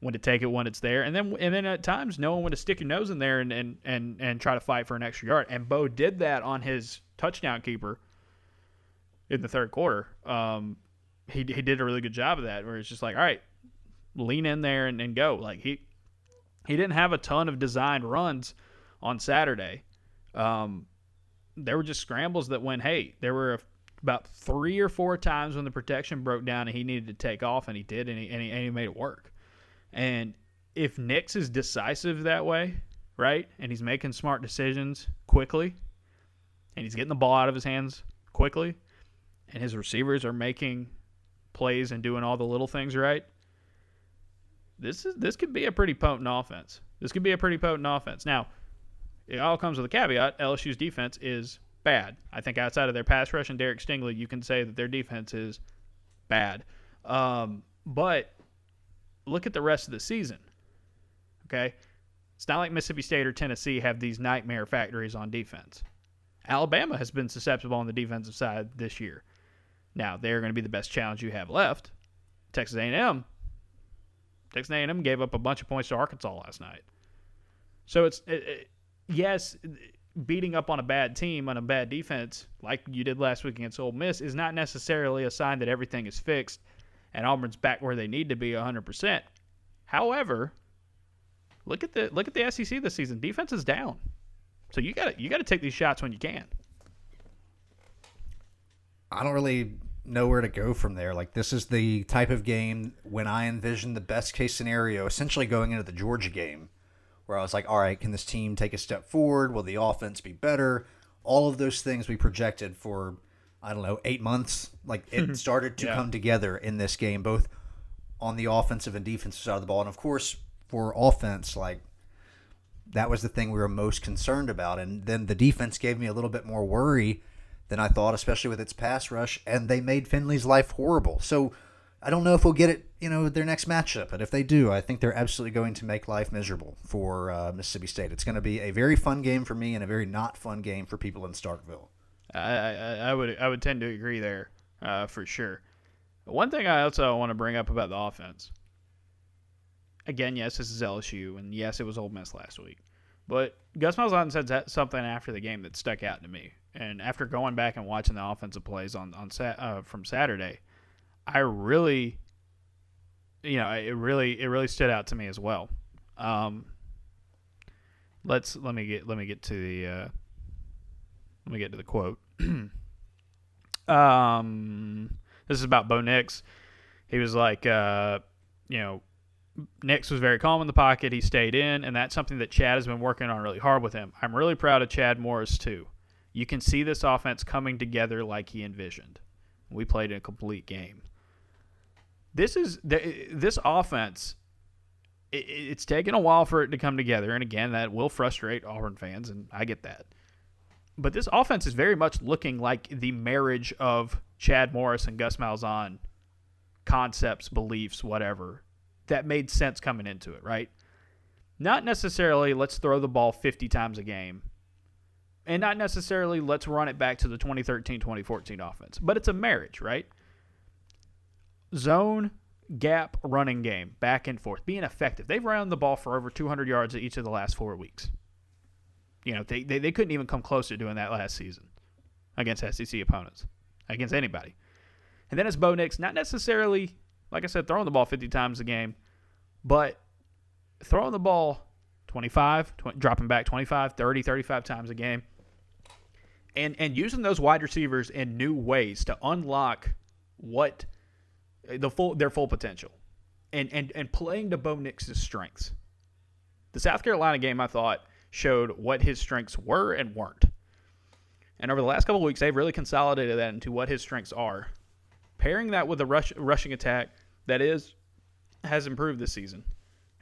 [SPEAKER 1] when to take it when it's there, and then and then at times knowing when to stick your nose in there and and and, and try to fight for an extra yard. And Bo did that on his touchdown keeper in the third quarter. Um, he he did a really good job of that, where it's just like, all right, lean in there and, and go. Like he he didn't have a ton of designed runs on Saturday. Um, there were just scrambles that went. Hey, there were about three or four times when the protection broke down and he needed to take off, and he did, and he and he, and he made it work. And if Nix is decisive that way, right, and he's making smart decisions quickly, and he's getting the ball out of his hands quickly, and his receivers are making plays and doing all the little things right, this is this could be a pretty potent offense. This could be a pretty potent offense. Now, it all comes with a caveat. LSU's defense is bad. I think outside of their pass rush and Derek Stingley, you can say that their defense is bad. Um, but look at the rest of the season. Okay, it's not like Mississippi State or Tennessee have these nightmare factories on defense. Alabama has been susceptible on the defensive side this year. Now they're going to be the best challenge you have left. Texas A&M Texas A&M gave up a bunch of points to Arkansas last night. So it's it, it, yes, beating up on a bad team on a bad defense like you did last week against Ole Miss is not necessarily a sign that everything is fixed and Auburn's back where they need to be 100%. However, look at the look at the SEC this season. Defense is down. So you got to you got to take these shots when you can.
[SPEAKER 2] I don't really know where to go from there. Like this is the type of game when I envisioned the best case scenario, essentially going into the Georgia game, where I was like, all right, can this team take a step forward? Will the offense be better? All of those things we projected for I don't know, eight months. Like it <laughs> started to
[SPEAKER 1] Yeah.
[SPEAKER 2] come together in this game, both on the offensive and defensive side of the ball. And of course, for offense, like that was the thing we were most concerned about. And then the defense gave me a little bit more worry than I thought, especially with its pass rush. And they made Finley's life horrible. So I don't know if we'll get it, you know, their next matchup. But if they do, I think they're absolutely going to make life miserable for uh, Mississippi State. It's going to be a very fun game for me and a very not fun game for people in Starkville.
[SPEAKER 1] I, I, I would I would tend to agree there uh, for sure. One thing I also want to bring up about the offense. Again, yes, this is LSU, and yes, it was Ole Miss last week. But Gus Malzahn said something after the game that stuck out to me. And after going back and watching the offensive plays on on uh, from Saturday, I really, you know, it really it really stood out to me as well. Um, let's let me get let me get to the uh, let me get to the quote. <clears throat> um, this is about Bo Nix. He was like, uh, you know, Nix was very calm in the pocket. He stayed in, and that's something that Chad has been working on really hard with him. I'm really proud of Chad Morris too. You can see this offense coming together like he envisioned. We played a complete game. This is this offense. It's taken a while for it to come together, and again, that will frustrate Auburn fans, and I get that but this offense is very much looking like the marriage of Chad Morris and Gus Malzahn concepts, beliefs, whatever that made sense coming into it, right? Not necessarily let's throw the ball 50 times a game. And not necessarily let's run it back to the 2013 2014 offense, but it's a marriage, right? Zone, gap, running game, back and forth, being effective. They've run the ball for over 200 yards each of the last four weeks. You know, they, they, they couldn't even come close to doing that last season against SEC opponents, against anybody. And then it's Bo Nix, not necessarily, like I said, throwing the ball 50 times a game, but throwing the ball 25, 20, dropping back 25, 30, 35 times a game, and, and using those wide receivers in new ways to unlock what the full their full potential and, and, and playing to Bo Nix's strengths. The South Carolina game, I thought, showed what his strengths were and weren't. And over the last couple weeks, they've really consolidated that into what his strengths are. Pairing that with a rush, rushing attack that is has improved this season.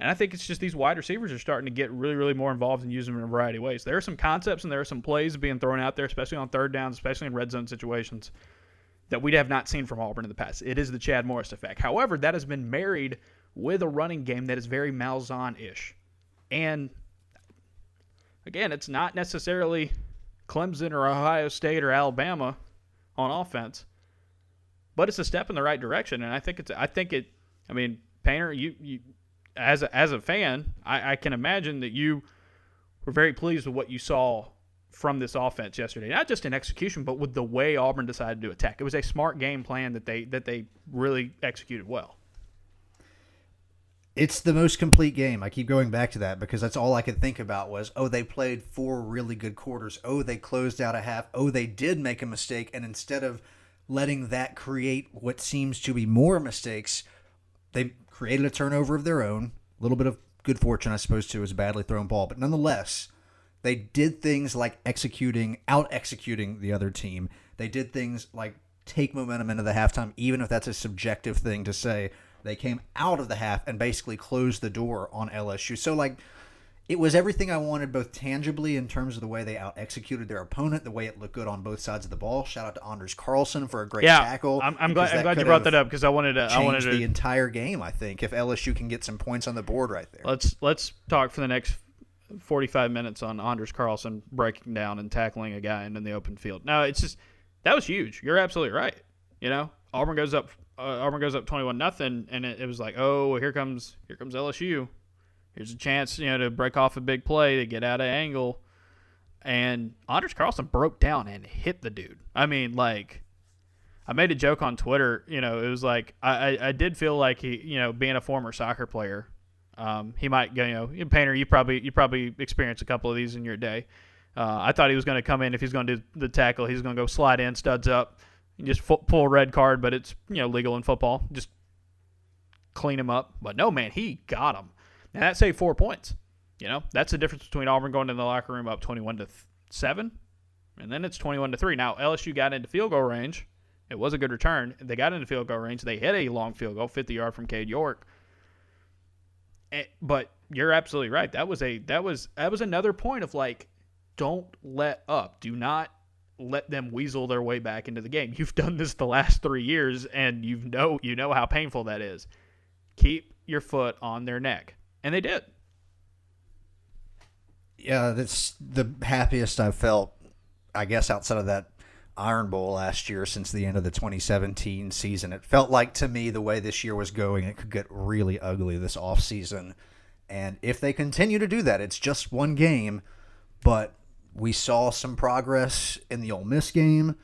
[SPEAKER 1] And I think it's just these wide receivers are starting to get really, really more involved and use them in a variety of ways. There are some concepts and there are some plays being thrown out there, especially on third downs, especially in red zone situations, that we have not seen from Auburn in the past. It is the Chad Morris effect. However, that has been married with a running game that is very Malzahn ish. And again, it's not necessarily Clemson or Ohio State or Alabama on offense, but it's a step in the right direction. And I think it's, I think it, I mean, Painter, you, you as a, as a fan, I, I can imagine that you were very pleased with what you saw from this offense yesterday. Not just in execution, but with the way Auburn decided to attack. It was a smart game plan that they that they really executed well.
[SPEAKER 2] It's the most complete game. I keep going back to that because that's all I could think about was, oh, they played four really good quarters. Oh, they closed out a half. Oh, they did make a mistake. And instead of letting that create what seems to be more mistakes, they created a turnover of their own. A little bit of good fortune, I suppose, too, is a badly thrown ball. But nonetheless, they did things like executing, out executing the other team. They did things like take momentum into the halftime, even if that's a subjective thing to say. They came out of the half and basically closed the door on LSU. So, like, it was everything I wanted, both tangibly in terms of the way they out executed their opponent, the way it looked good on both sides of the ball. Shout out to Anders Carlson for a great
[SPEAKER 1] Yeah,
[SPEAKER 2] tackle.
[SPEAKER 1] I'm, I'm glad, I'm glad you brought that up because I wanted to. I wanted to.
[SPEAKER 2] the entire game. I think if LSU can get some points on the board right there.
[SPEAKER 1] Let's let's talk for the next 45 minutes on Anders Carlson breaking down and tackling a guy in, in the open field. No, it's just that was huge. You're absolutely right. You know, Auburn goes up. Uh, Auburn goes up 21 nothing, and it, it was like, oh, here comes here comes LSU. Here's a chance, you know, to break off a big play to get out of angle. And Anders Carlson broke down and hit the dude. I mean, like, I made a joke on Twitter. You know, it was like I, I, I did feel like he, you know, being a former soccer player, um, he might go. You know, Painter, you probably you probably experienced a couple of these in your day. Uh, I thought he was going to come in if he's going to do the tackle. He's going to go slide in, studs up, and just fu- pull red card. But it's you know legal in football. Just clean him up. But no, man, he got him, and that saved four points. You know, that's the difference between Auburn going to the locker room up twenty-one to th- seven, and then it's 21 to 3. Now, LSU got into field goal range. It was a good return. They got into field goal range. They hit a long field goal, 50 yard from Cade York. And, but you're absolutely right. That was a that was that was another point of like, don't let up. Do not let them weasel their way back into the game. <laughs> You've done this the last three years, and you know you know how painful that is. Keep your foot on their neck, and they did.
[SPEAKER 2] Yeah, that's the happiest I've felt. I guess outside of that Iron Bowl last year, since the end of the 2017 season, it felt like to me the way this year was going, it could get really ugly this off season. And if they continue to do that, it's just one game, but we saw some progress in the Ole Miss game.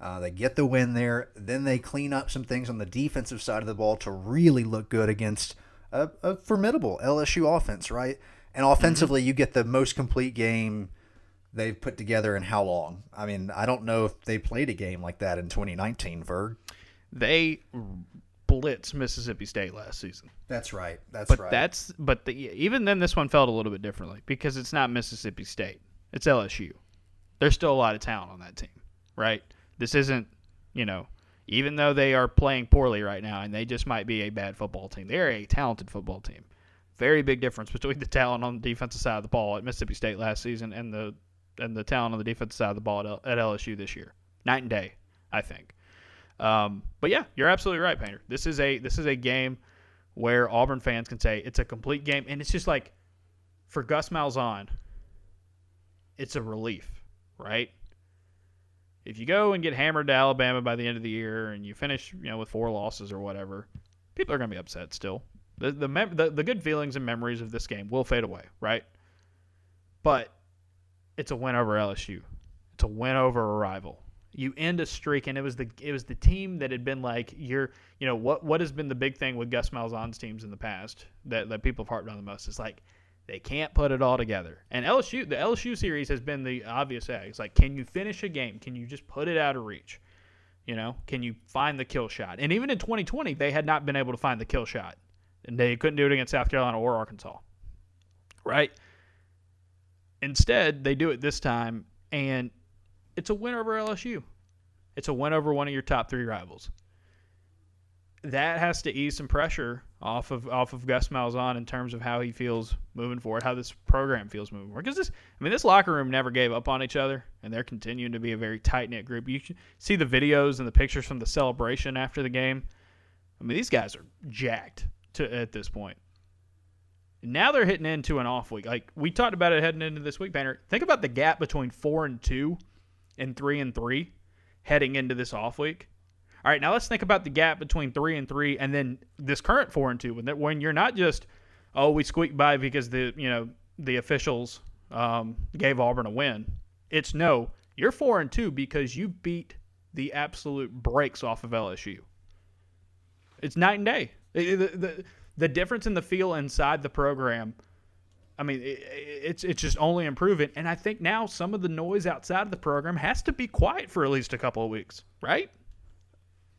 [SPEAKER 2] Uh, they get the win there. Then they clean up some things on the defensive side of the ball to really look good against a, a formidable LSU offense, right? And offensively, mm-hmm. you get the most complete game they've put together in how long? I mean, I don't know if they played a game like that in 2019, Ferg.
[SPEAKER 1] They blitz Mississippi State last season.
[SPEAKER 2] That's right. That's
[SPEAKER 1] but
[SPEAKER 2] right.
[SPEAKER 1] that's but the, even then, this one felt a little bit differently because it's not Mississippi State. It's LSU. There's still a lot of talent on that team, right? This isn't, you know, even though they are playing poorly right now and they just might be a bad football team, they're a talented football team. Very big difference between the talent on the defensive side of the ball at Mississippi State last season and the and the talent on the defensive side of the ball at, at LSU this year. Night and day, I think. Um, but yeah, you're absolutely right, Painter. This is a this is a game where Auburn fans can say it's a complete game, and it's just like for Gus Malzahn, it's a relief, right? If you go and get hammered to Alabama by the end of the year and you finish, you know, with four losses or whatever, people are going to be upset still. The the, mem- the the good feelings and memories of this game will fade away, right? But it's a win over LSU. It's a win over a rival. You end a streak, and it was the it was the team that had been like you're you know what what has been the big thing with Gus Malzahn's teams in the past that that people have harped on the most is like they can't put it all together. And LSU, the LSU series has been the obvious egg. It's like, can you finish a game? Can you just put it out of reach? You know, can you find the kill shot? And even in 2020, they had not been able to find the kill shot, and they couldn't do it against South Carolina or Arkansas, right? Instead, they do it this time, and it's a win over LSU. It's a win over one of your top three rivals that has to ease some pressure off of off of Gus Malzahn in terms of how he feels moving forward, how this program feels moving forward. Because this, I mean, this locker room never gave up on each other, and they're continuing to be a very tight knit group. You see the videos and the pictures from the celebration after the game. I mean, these guys are jacked to at this point. Now they're hitting into an off week. Like we talked about it heading into this week, Painter. Think about the gap between four and two, and three and three, heading into this off week all right, now let's think about the gap between three and three, and then this current four and two. When when you're not just, oh, we squeaked by because the you know the officials um, gave Auburn a win. It's no, you're four and two because you beat the absolute brakes off of LSU. It's night and day. The, the, the difference in the feel inside the program. I mean, it, it's it's just only improving, and I think now some of the noise outside of the program has to be quiet for at least a couple of weeks, right?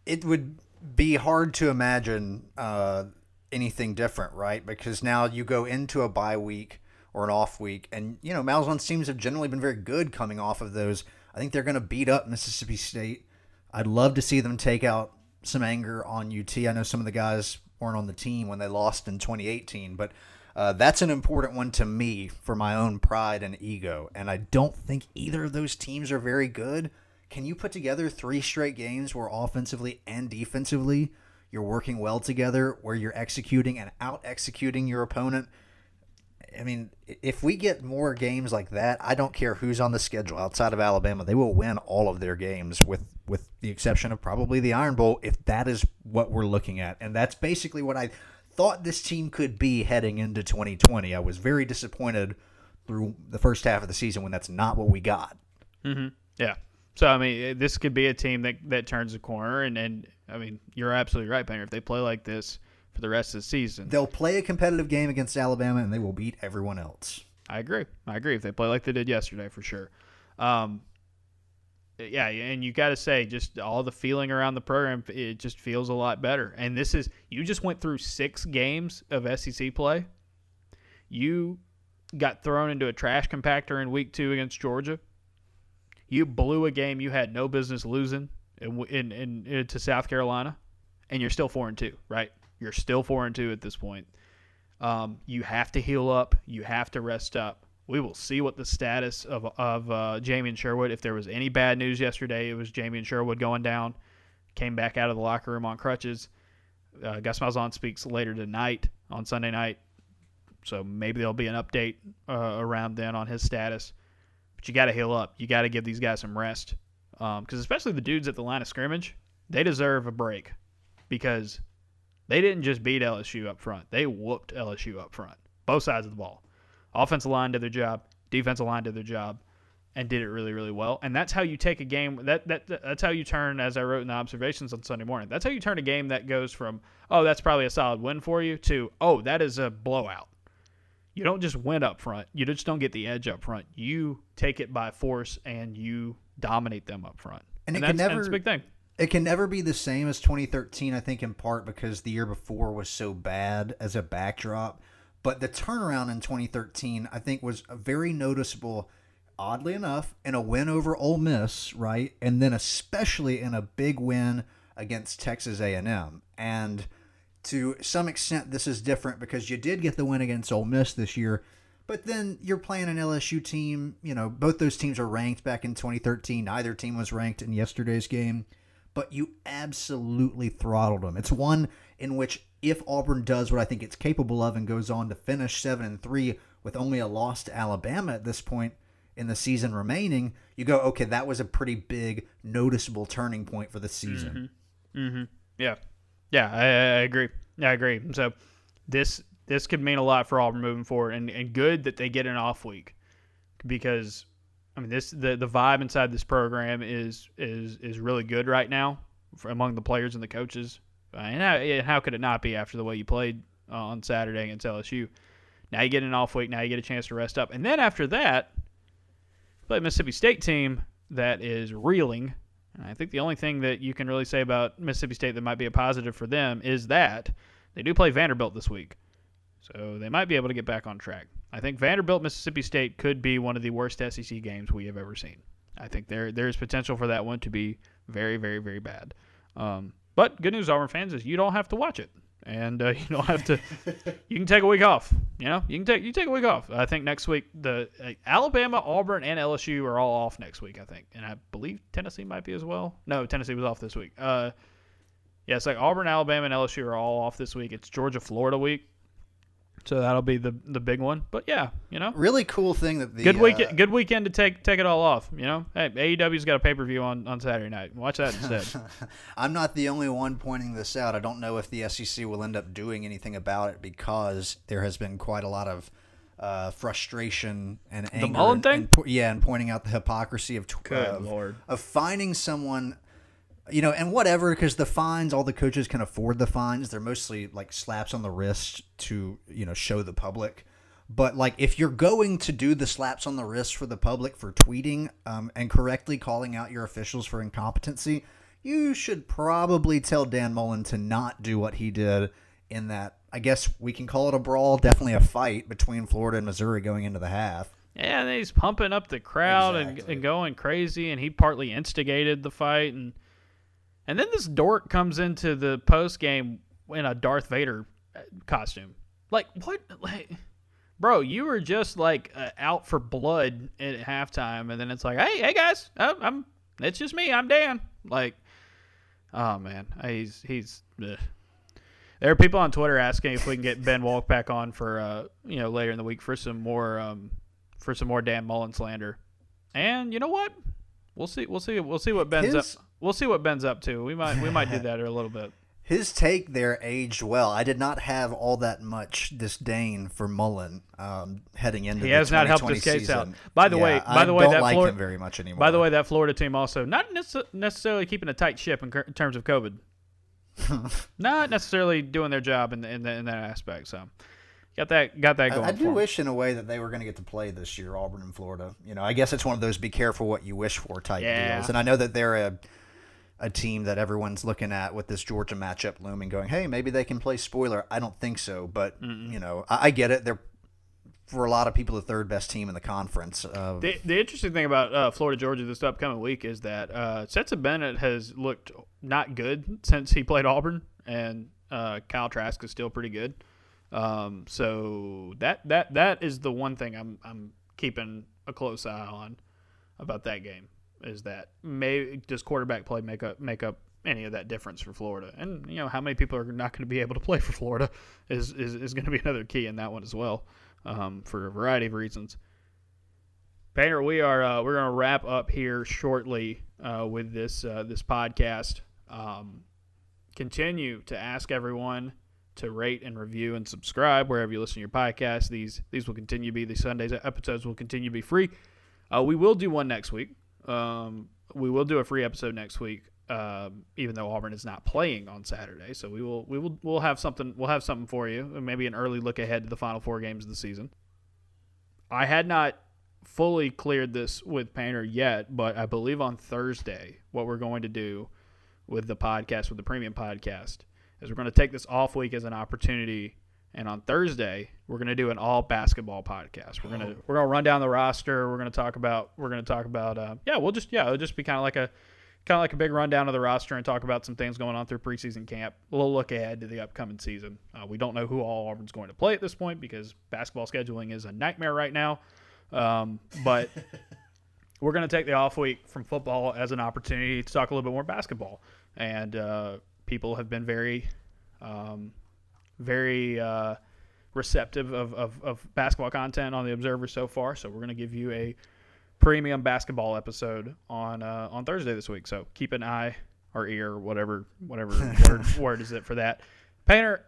[SPEAKER 2] It would be hard to imagine uh, anything different, right? Because now you go into a bye week or an off week, and you know Malzahn's teams have generally been very good coming off of those. I think they're going to beat up Mississippi State. I'd love to see them take out some anger on UT. I know some of the guys weren't on the team when they lost in 2018, but uh, that's an important one to me for my own pride and ego. And I don't think either of those teams are very good. Can you put together three straight games where offensively and defensively you're working well together, where you're executing and out executing your opponent? I mean, if we get more games like that, I don't care who's on the schedule outside of Alabama, they will win all of their games with with the exception of probably the Iron Bowl if that is what we're looking at. And that's basically what I thought this team could be heading into 2020. I was very disappointed through the first half of the season when that's not what we got.
[SPEAKER 1] Mm-hmm. Yeah. So I mean, this could be a team that that turns the corner, and and I mean, you're absolutely right, Painter. If they play like this for the rest of the season,
[SPEAKER 2] they'll play a competitive game against Alabama, and they will beat everyone else.
[SPEAKER 1] I agree. I agree. If they play like they did yesterday, for sure. Um, yeah, and you got to say, just all the feeling around the program, it just feels a lot better. And this is you just went through six games of SEC play. You got thrown into a trash compactor in week two against Georgia You blew a game you had no business losing in, in, in, in to South Carolina, and you're still four and two, right? You're still four and two at this point. Um, you have to heal up. You have to rest up. We will see what the status of of uh, Jamien Sherwood. If there was any bad news yesterday, it was Jamien Sherwood going down. Came back out of the locker room on crutches. Uh, Gus Malzahn speaks later tonight on Sunday night, so maybe there'll be an update uh, around then on his status. But you got to heal up. You got to give these guys some rest, because um, especially the dudes at the line of scrimmage, they deserve a break because they didn't just beat LSU up front; they whooped LSU up front, both sides of the ball. Offensive line did their job, defensive line did their job, and did it really, really well. And that's how you take a game. That, that that's how you turn, as I wrote in the observations on Sunday morning. That's how you turn a game that goes from oh that's probably a solid win for you to oh that is a blowout. You don't just win up front. You just don't get the edge up front. You take it by force and you dominate them up front.
[SPEAKER 2] And,
[SPEAKER 1] and
[SPEAKER 2] it can never.
[SPEAKER 1] a big thing.
[SPEAKER 2] It can never be the same as 2013. I think in part because the year before was so bad as a backdrop. But the turnaround in 2013, I think, was very noticeable oddly enough, in a win over Ole Miss, right, and then especially in a big win against Texas A&M. And to some extent, this is different because you did get the win against Ole Miss this year, but then you're playing an LSU team. You know, both those teams are ranked back in 2013. Neither team was ranked in yesterday's game, but you absolutely throttled them. It's one in which if Auburn does what I think it's capable of and goes on to finish seven and three with only a loss to Alabama at this point in the season remaining, you go, okay, that was a pretty big, noticeable turning point for the season.
[SPEAKER 1] Mm-hmm. mm-hmm. Yeah, yeah, I, I, agree. I agree. So this this could mean a lot for Auburn moving forward, and, and good that they get an off week because I mean this the the vibe inside this program is is is really good right now among the players and the coaches. And how, how could it not be after the way you played on Saturday against LSU? Now you get an off week. Now you get a chance to rest up, and then after that, play Mississippi State team that is reeling. And I think the only thing that you can really say about Mississippi State that might be a positive for them is that they do play Vanderbilt this week. So they might be able to get back on track. I think Vanderbilt Mississippi State could be one of the worst SEC games we have ever seen. I think there there is potential for that one to be very very very bad. Um, but good news, Auburn fans, is you don't have to watch it and uh, <laughs> you don't have to. <laughs> you can take a week off. You know, you can take you take a week off. I think next week the uh, Alabama, Auburn, and LSU are all off next week. I think, and I believe Tennessee might be as well. No, Tennessee was off this week. Uh, yeah, it's like Auburn, Alabama, and LSU are all off this week. It's Georgia, Florida week. So that'll be the the big one. But yeah, you know,
[SPEAKER 2] really cool thing that the
[SPEAKER 1] good week uh, good weekend to take take it all off. You know, hey, AEW's got a pay per view on on Saturday night. Watch that instead. <laughs>
[SPEAKER 2] I'm not the only one pointing this out. I don't know if the SEC will end up doing anything about it because there has been quite a lot of uh, frustration and anger.
[SPEAKER 1] The Mullen
[SPEAKER 2] and,
[SPEAKER 1] thing,
[SPEAKER 2] and, yeah, and pointing out the hypocrisy of
[SPEAKER 1] Good
[SPEAKER 2] of,
[SPEAKER 1] Lord.
[SPEAKER 2] of finding someone you know, and whatever, because the fines, all the coaches can afford the fines. They're mostly like slaps on the wrist to, you know, show the public. But like, if you're going to do the slaps on the wrist for the public for tweeting um, and correctly calling out your officials for incompetency, you should probably tell Dan Mullen to not do what he did in that. I guess we can call it a brawl, definitely a fight between Florida and Missouri going into the half.
[SPEAKER 1] Yeah, and he's pumping up the crowd exactly. and, and going crazy, and he partly instigated the fight and and then this dork comes into the post game in a Darth Vader uh, costume. Like what? Like, bro, you were just like uh, out for blood at halftime, and then it's like, hey, hey guys, I'm, I'm it's just me. I'm Dan. Like, oh man, he's he's. Ugh. There are people on Twitter asking if we can get Ben Walk back on for uh, you know later in the week for some more um, for some more Dan Mullen slander. And you know what? We'll see. We'll see. We'll see what Ben's His, up we'll see what Ben's up to. We might we might do that a little bit. <laughs>
[SPEAKER 2] His take there aged well. I did not have all that much disdain for Mullen um, heading into.
[SPEAKER 1] He has not helped
[SPEAKER 2] his
[SPEAKER 1] case
[SPEAKER 2] season.
[SPEAKER 1] out. By the
[SPEAKER 2] yeah,
[SPEAKER 1] way, by
[SPEAKER 2] I
[SPEAKER 1] the way,
[SPEAKER 2] don't
[SPEAKER 1] that
[SPEAKER 2] like
[SPEAKER 1] Florida,
[SPEAKER 2] him very much anymore.
[SPEAKER 1] By the way, that Florida team also not necessarily keeping a tight ship in, terms of COVID. <laughs> not necessarily doing their job in, in, in that aspect. So got that got that going. I,
[SPEAKER 2] I do wish in a way that they were going to get to play this year, Auburn and Florida. You know, I guess it's one of those be careful what you wish for type
[SPEAKER 1] yeah.
[SPEAKER 2] deals. And I know that they're a a team that everyone's looking at with this Georgia matchup looming, going, "Hey, maybe they can play spoiler." I don't think so, but Mm-mm. you know, I, I, get it. They're for a lot of people the third best team in the conference. Uh,
[SPEAKER 1] the, the interesting thing about uh, Florida Georgia this upcoming week is that uh, Stetson Bennett has looked not good since he played Auburn, and uh, Kyle Trask is still pretty good. Um, so that that that is the one thing I'm I'm keeping a close eye on about that game is that may does quarterback play make up make up any of that difference for Florida? And you know how many people are not going to be able to play for Florida is is, is going to be <laughs> another key in that one as well um, for a variety of reasons. Painter, we are uh, we're going to wrap up here shortly uh, with this uh, this podcast. Um, continue to ask everyone to rate and review and subscribe wherever you listen to your podcast. These these will continue to be the Sundays episodes will continue to be free. Uh, we will do one next week. Um, we will do a free episode next week, um, even though Auburn is not playing on Saturday. So we will we will we'll have something we'll have something for you. Maybe an early look ahead to the final four games of the season. I had not fully cleared this with Painter yet, but I believe on Thursday what we're going to do with the podcast with the premium podcast is we're going to take this off week as an opportunity and on Thursday we're going to do an all basketball podcast. We're gonna we're gonna run down the roster. We're gonna talk about we're gonna talk about uh, yeah we'll just yeah it'll just be kind of like a kind of like a big rundown of the roster and talk about some things going on through preseason camp. A little look ahead to the upcoming season. Uh, we don't know who all Auburn's going to play at this point because basketball scheduling is a nightmare right now. Um, but <laughs> we're going to take the off week from football as an opportunity to talk a little bit more basketball. And uh, people have been very, um, very uh, receptive of, of, of, basketball content on the Observer so far. So we're going to give you a premium basketball episode on uh, on Thursday this week. So keep an eye or ear, whatever whatever <laughs> word, word is it for that. Painter,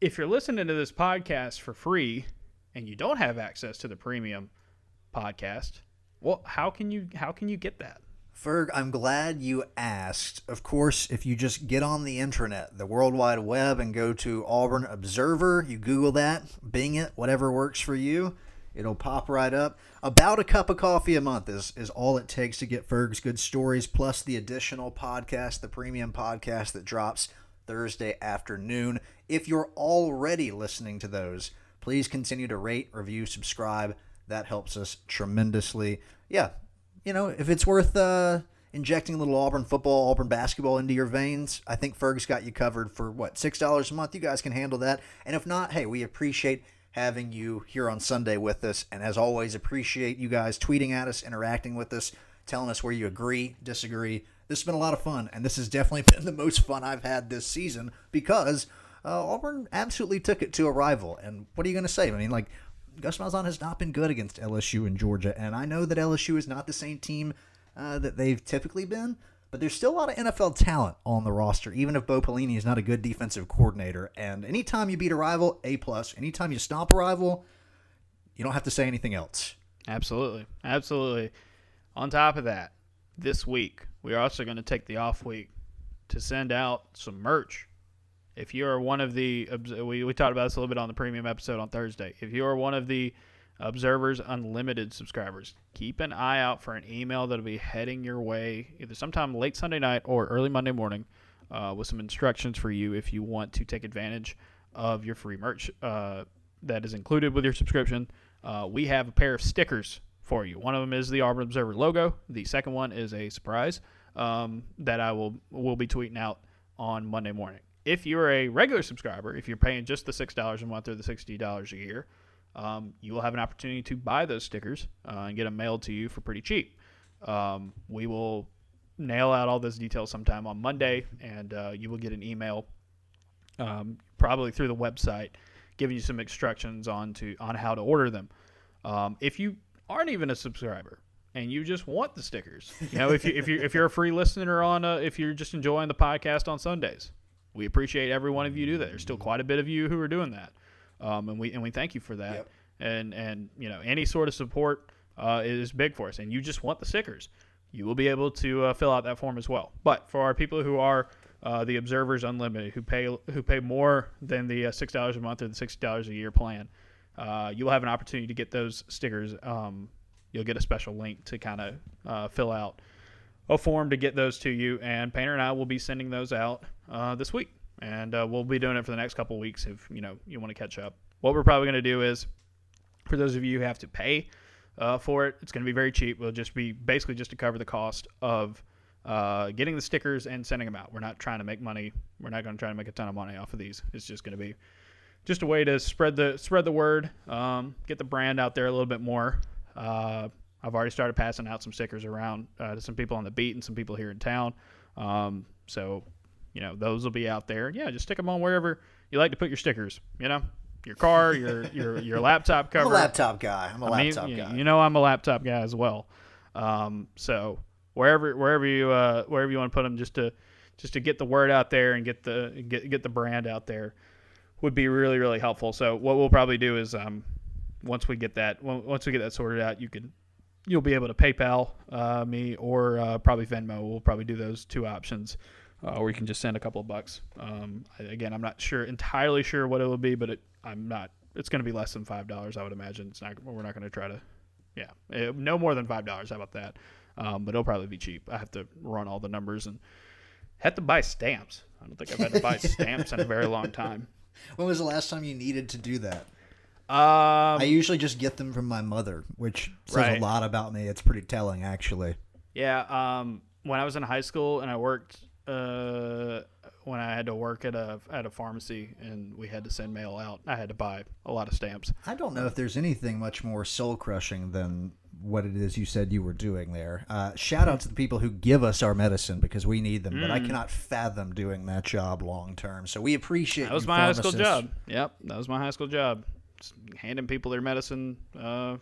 [SPEAKER 1] if you're listening to this podcast for free and you don't have access to the premium podcast, well, how can you how can you get that?
[SPEAKER 2] Ferg, I'm glad you asked. Of course, if you just get on the internet, the World Wide Web, and go to Auburn Observer, you Google that, Bing it, whatever works for you, it'll pop right up. About a cup of coffee a month is, is all it takes to get Ferg's good stories, plus the additional podcast, the premium podcast that drops Thursday afternoon. If you're already listening to those, please continue to rate, review, subscribe. That helps us tremendously. Yeah, you know, if it's worth uh, injecting a little Auburn football, Auburn basketball into your veins, I think Ferg's got you covered for what six dollars a month. You guys can handle that. And if not, hey, we appreciate having you here on Sunday with us. And as always, appreciate you guys tweeting at us, interacting with us, telling us where you agree, disagree. This has been a lot of fun, and this has definitely <laughs> been the most fun I've had this season because uh, Auburn absolutely took it to a rival. And what are you going to say? I mean, like Gus Malzahn has not been good against LSU and Georgia, and I know that LSU is not the same team uh, that they've typically been, but there's still a lot of NFL talent on the roster, even if Bo Pelini is not a good defensive coordinator. And anytime you beat a rival, A plus. Anytime you stomp a rival, you don't have to say anything else.
[SPEAKER 1] Absolutely, absolutely. On top of that, this week we are also going to take the off week to send out some merch if you are one of the we, we talked about this a little bit on the premium episode on Thursday. If you are one of the Observers Unlimited subscribers, keep an eye out for an email that'll be heading your way either sometime late Sunday night or early Monday morning uh, with some instructions for you if you want to take advantage of your free merch uh, that is included with your subscription. Uh, we have a pair of stickers for you. One of them is the Auburn Observer logo. The second one is a surprise um, that I will will be tweeting out on Monday morning if you're a regular subscriber, if you're paying just the $6 a month or the $60 a year, um, you will have an opportunity to buy those stickers uh, and get them mailed to you for pretty cheap. Um, we will nail out all those details sometime on Monday, and uh, you will get an email, um, probably through the website, giving you some instructions on to on how to order them. Um, if you aren't even a subscriber and you just want the stickers, you know, if you if you if you're a free listener on, a, if you're just enjoying the podcast on Sundays, we appreciate every one of you do that. There's still quite a bit of you who are doing that, um, and we and we thank you for that. Yep. And and you know any sort of support uh, is big for us. And you just want the stickers, you will be able to uh, fill out that form as well. But for our people who are uh, the observers unlimited, who pay who pay more than the uh, six dollars a month or the sixty dollars a year plan, uh, you'll have an opportunity to get those stickers. Um, you'll get a special link to kind of uh, fill out a form to get those to you, and Painter and I will be sending those out uh, this week, and uh, we'll be doing it for the next couple weeks if you know you want to catch up. What we're probably going to do is For those of you who have to pay uh, for it, it's going to be very cheap. It'll just be basically just to cover the cost of uh, getting the stickers and sending them out. We're not trying to make money. We're not going to try to make a ton of money off of these. It's just going to be just a way to spread the spread the word, um, get the brand out there a little bit more. I've already started passing out some stickers around uh, to some people on the beat and some people here in town. Um, so, you know, those will be out there. Yeah, just stick them on wherever you like to put your stickers. You know, your car, your <laughs> your your laptop cover.
[SPEAKER 2] I'm a laptop guy. I'm a
[SPEAKER 1] mean,
[SPEAKER 2] laptop
[SPEAKER 1] you,
[SPEAKER 2] guy.
[SPEAKER 1] you know, I'm a laptop guy as well. Um, so wherever wherever you uh, wherever you want to put them, just to just to get the word out there and get the get get the brand out there would be really really helpful. So what we'll probably do is um, once we get that once we get that sorted out, you can you'll be able to PayPal uh, me or uh, probably Venmo. We'll probably do those two options, uh, or you can just send a couple of bucks. Um, again, I'm not sure entirely sure what it will be, but it, I'm not. It's going to be less than five dollars, I would imagine. It's not. We're not going to try to. Yeah, eh, no more than five dollars. How about that? Um, but it'll probably be cheap. I have to run all the numbers and have to buy stamps. I don't think I've had to buy <laughs> stamps in a very long time.
[SPEAKER 2] When was the last time you needed to do that?
[SPEAKER 1] Um,
[SPEAKER 2] I usually just get them from my mother, which says
[SPEAKER 1] Right.
[SPEAKER 2] a lot about me. It's pretty telling, actually.
[SPEAKER 1] Yeah, um, when I was in high school and I worked, uh, when I had to work at a at a pharmacy and we had to send mail out, I had to buy a lot of stamps.
[SPEAKER 2] I don't know if there's anything much more soul crushing than what it is you said you were doing there. Uh, shout out to the people who give us our medicine because we need them, but I cannot fathom doing that job long term. So we appreciate
[SPEAKER 1] That was my high school job. Yep, that was my high school job. Handing people their medicine. Uh,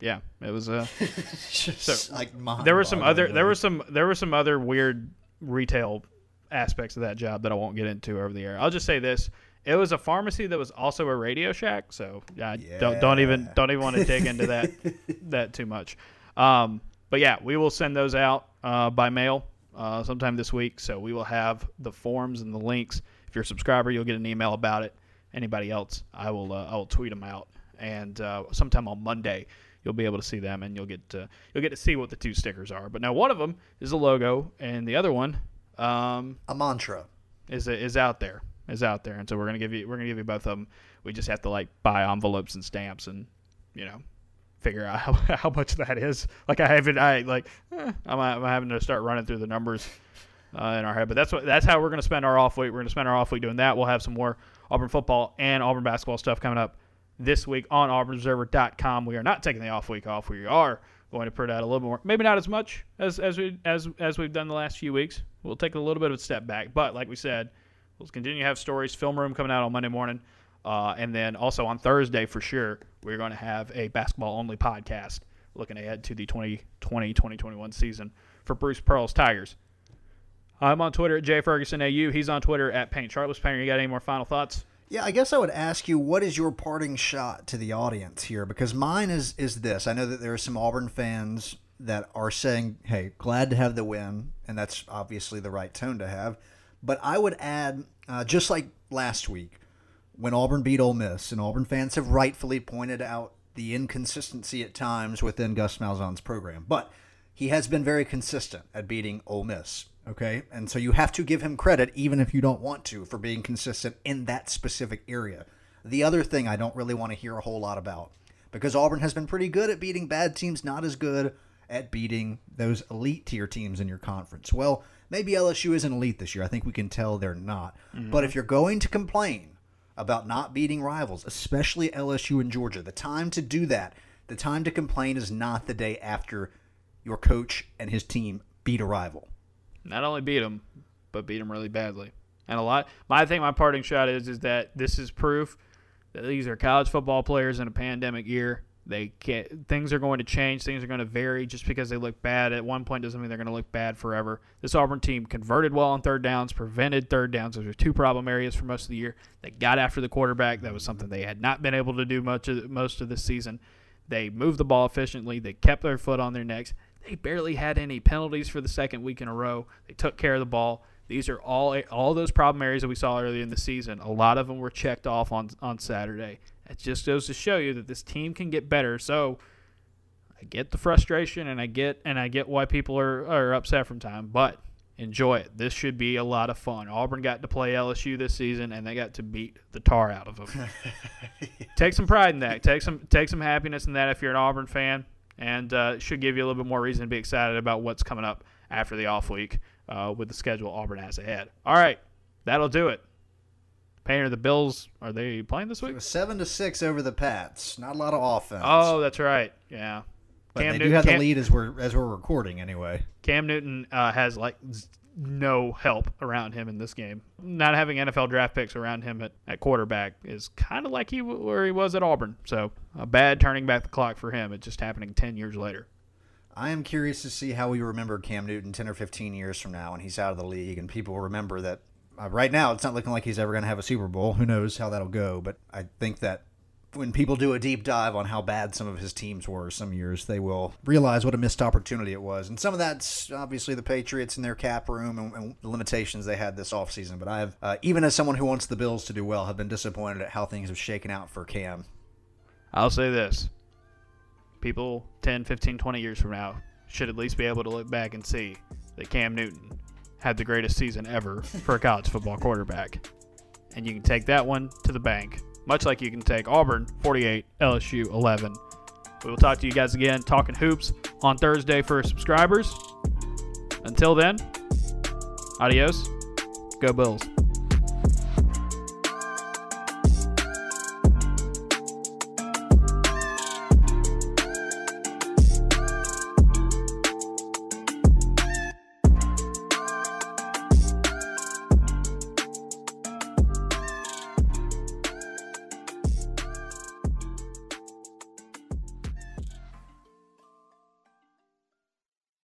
[SPEAKER 1] yeah, it was. Uh, <laughs>
[SPEAKER 2] Just like
[SPEAKER 1] there were some other there were some there were some other weird retail aspects of that job that I won't get into over the air. I'll just say this: it was a pharmacy that was also a Radio Shack. So I don't don't even don't even want to dig into that <laughs> that too much. Um, but yeah, we will send those out uh, by mail uh, sometime this week. So we will have the forms and the links. If you're a subscriber, you'll get an email about it. Anybody else, I will uh, I will tweet them out, and uh, sometime on Monday you'll be able to see them, and you'll get to you'll get to see what the two stickers are. But now one of them is a logo, and the other one um,
[SPEAKER 2] a mantra.
[SPEAKER 1] is is out there is out there, and so we're gonna give you we're gonna give you both of them. We just have to like buy envelopes and stamps, and you know figure out <laughs> how, how much that is. Like I haven't I like eh, I'm, I'm having to start running through the numbers uh, in our head, but that's what that's how we're gonna spend our off week. We're gonna spend our off week doing that. We'll have some more Auburn football and Auburn basketball stuff coming up this week on AuburnObserver.com. We are not taking the off week off. We are going to put out a little more, maybe not as much as as we as as we've done the last few weeks. We'll take a little bit of a step back, but like we said, we'll continue to have stories. Film room coming out on Monday morning, uh, and then also on Thursday for sure, we're going to have a basketball only podcast looking ahead to the 2020-2021 season for Bruce Pearl's Tigers. I'm on Twitter at jfergusonau. He's on Twitter at paintsharpless Painter. You got any more final thoughts?
[SPEAKER 2] Yeah, I guess I would ask you, what is your parting shot to the audience here? Because mine is is this. I know that there are some Auburn fans that are saying, "Hey, glad to have the win," and that's obviously the right tone to have. But I would add, uh, just like last week when Auburn beat Ole Miss, and Auburn fans have rightfully pointed out the inconsistency at times within Gus Malzahn's program, but he has been very consistent at beating Ole Miss. Okay, and so you have to give him credit, even if you don't want to, for being consistent in that specific area. The other thing I don't really want to hear a whole lot about, because Auburn has been pretty good at beating bad teams, not as good at beating those elite tier teams in your conference. Well, maybe LSU isn't elite this year. I think we can tell they're not. Mm-hmm. But if you're going to complain about not beating rivals, especially LSU and Georgia, the time to do that, the time to complain is not the day after your coach and his team beat a rival.
[SPEAKER 1] Not only beat them, but beat them really badly. And a lot. My thing, my parting shot is is that this is proof that these are college football players in a pandemic year. They can't. Things are going to change. Things are going to vary. Just because they look bad at one point doesn't mean they're going to look bad forever. This Auburn team converted well on third downs, prevented third downs. Those are two problem areas for most of the year. They got after the quarterback. That was something they had not been able to do much of most of the season. They moved the ball efficiently. They kept their foot on their necks. They barely had any penalties for the second week in a row. They took care of the ball. These are all all those problem areas that we saw earlier in the season. A lot of them were checked off on on Saturday. It just goes to show you that this team can get better. So I get the frustration and I get and I get why people are, are upset from time, but enjoy it. This should be a lot of fun. Auburn got to play LSU this season, and they got to beat the tar out of them. <laughs> take some pride in that. Take some take some happiness in that if you're an Auburn fan, and uh, should give you a little bit more reason to be excited about what's coming up after the off week uh, with the schedule Auburn has ahead. All right, that'll do it. Painter, the Bills are they playing this week?
[SPEAKER 2] Seven to six over the Pats. Not a lot of offense.
[SPEAKER 1] Oh, that's right. Yeah.
[SPEAKER 2] But Cam they Newton, do have Cam, the lead as we're as we're recording anyway.
[SPEAKER 1] Cam Newton uh, has like no help around him in this game. Not having NFL draft picks around him at, at quarterback is kind of like he where he was at Auburn. So a bad turning back the clock for him. It's just happening ten years later.
[SPEAKER 2] I am curious to see how we remember Cam Newton ten or fifteen years from now when he's out of the league and people remember that. Uh, right now, it's not looking like he's ever going to have a Super Bowl. Who knows how that'll go? But I think that when people do a deep dive on how bad some of his teams were some years, they will realize what a missed opportunity it was. And some of that's obviously the Patriots and their cap room and, and the limitations they had this offseason. But I have, uh, even as someone who wants the Bills to do well, have been disappointed at how things have shaken out for Cam.
[SPEAKER 1] I'll say this people 10, 15, 20 years from now should at least be able to look back and see that Cam Newton had the greatest season ever for a college football quarterback. And you can take that one to the bank much like you can take Auburn 48, LSU 11. We will talk to you guys again talking hoops on Thursday for subscribers. Until then, adios. Go Bills.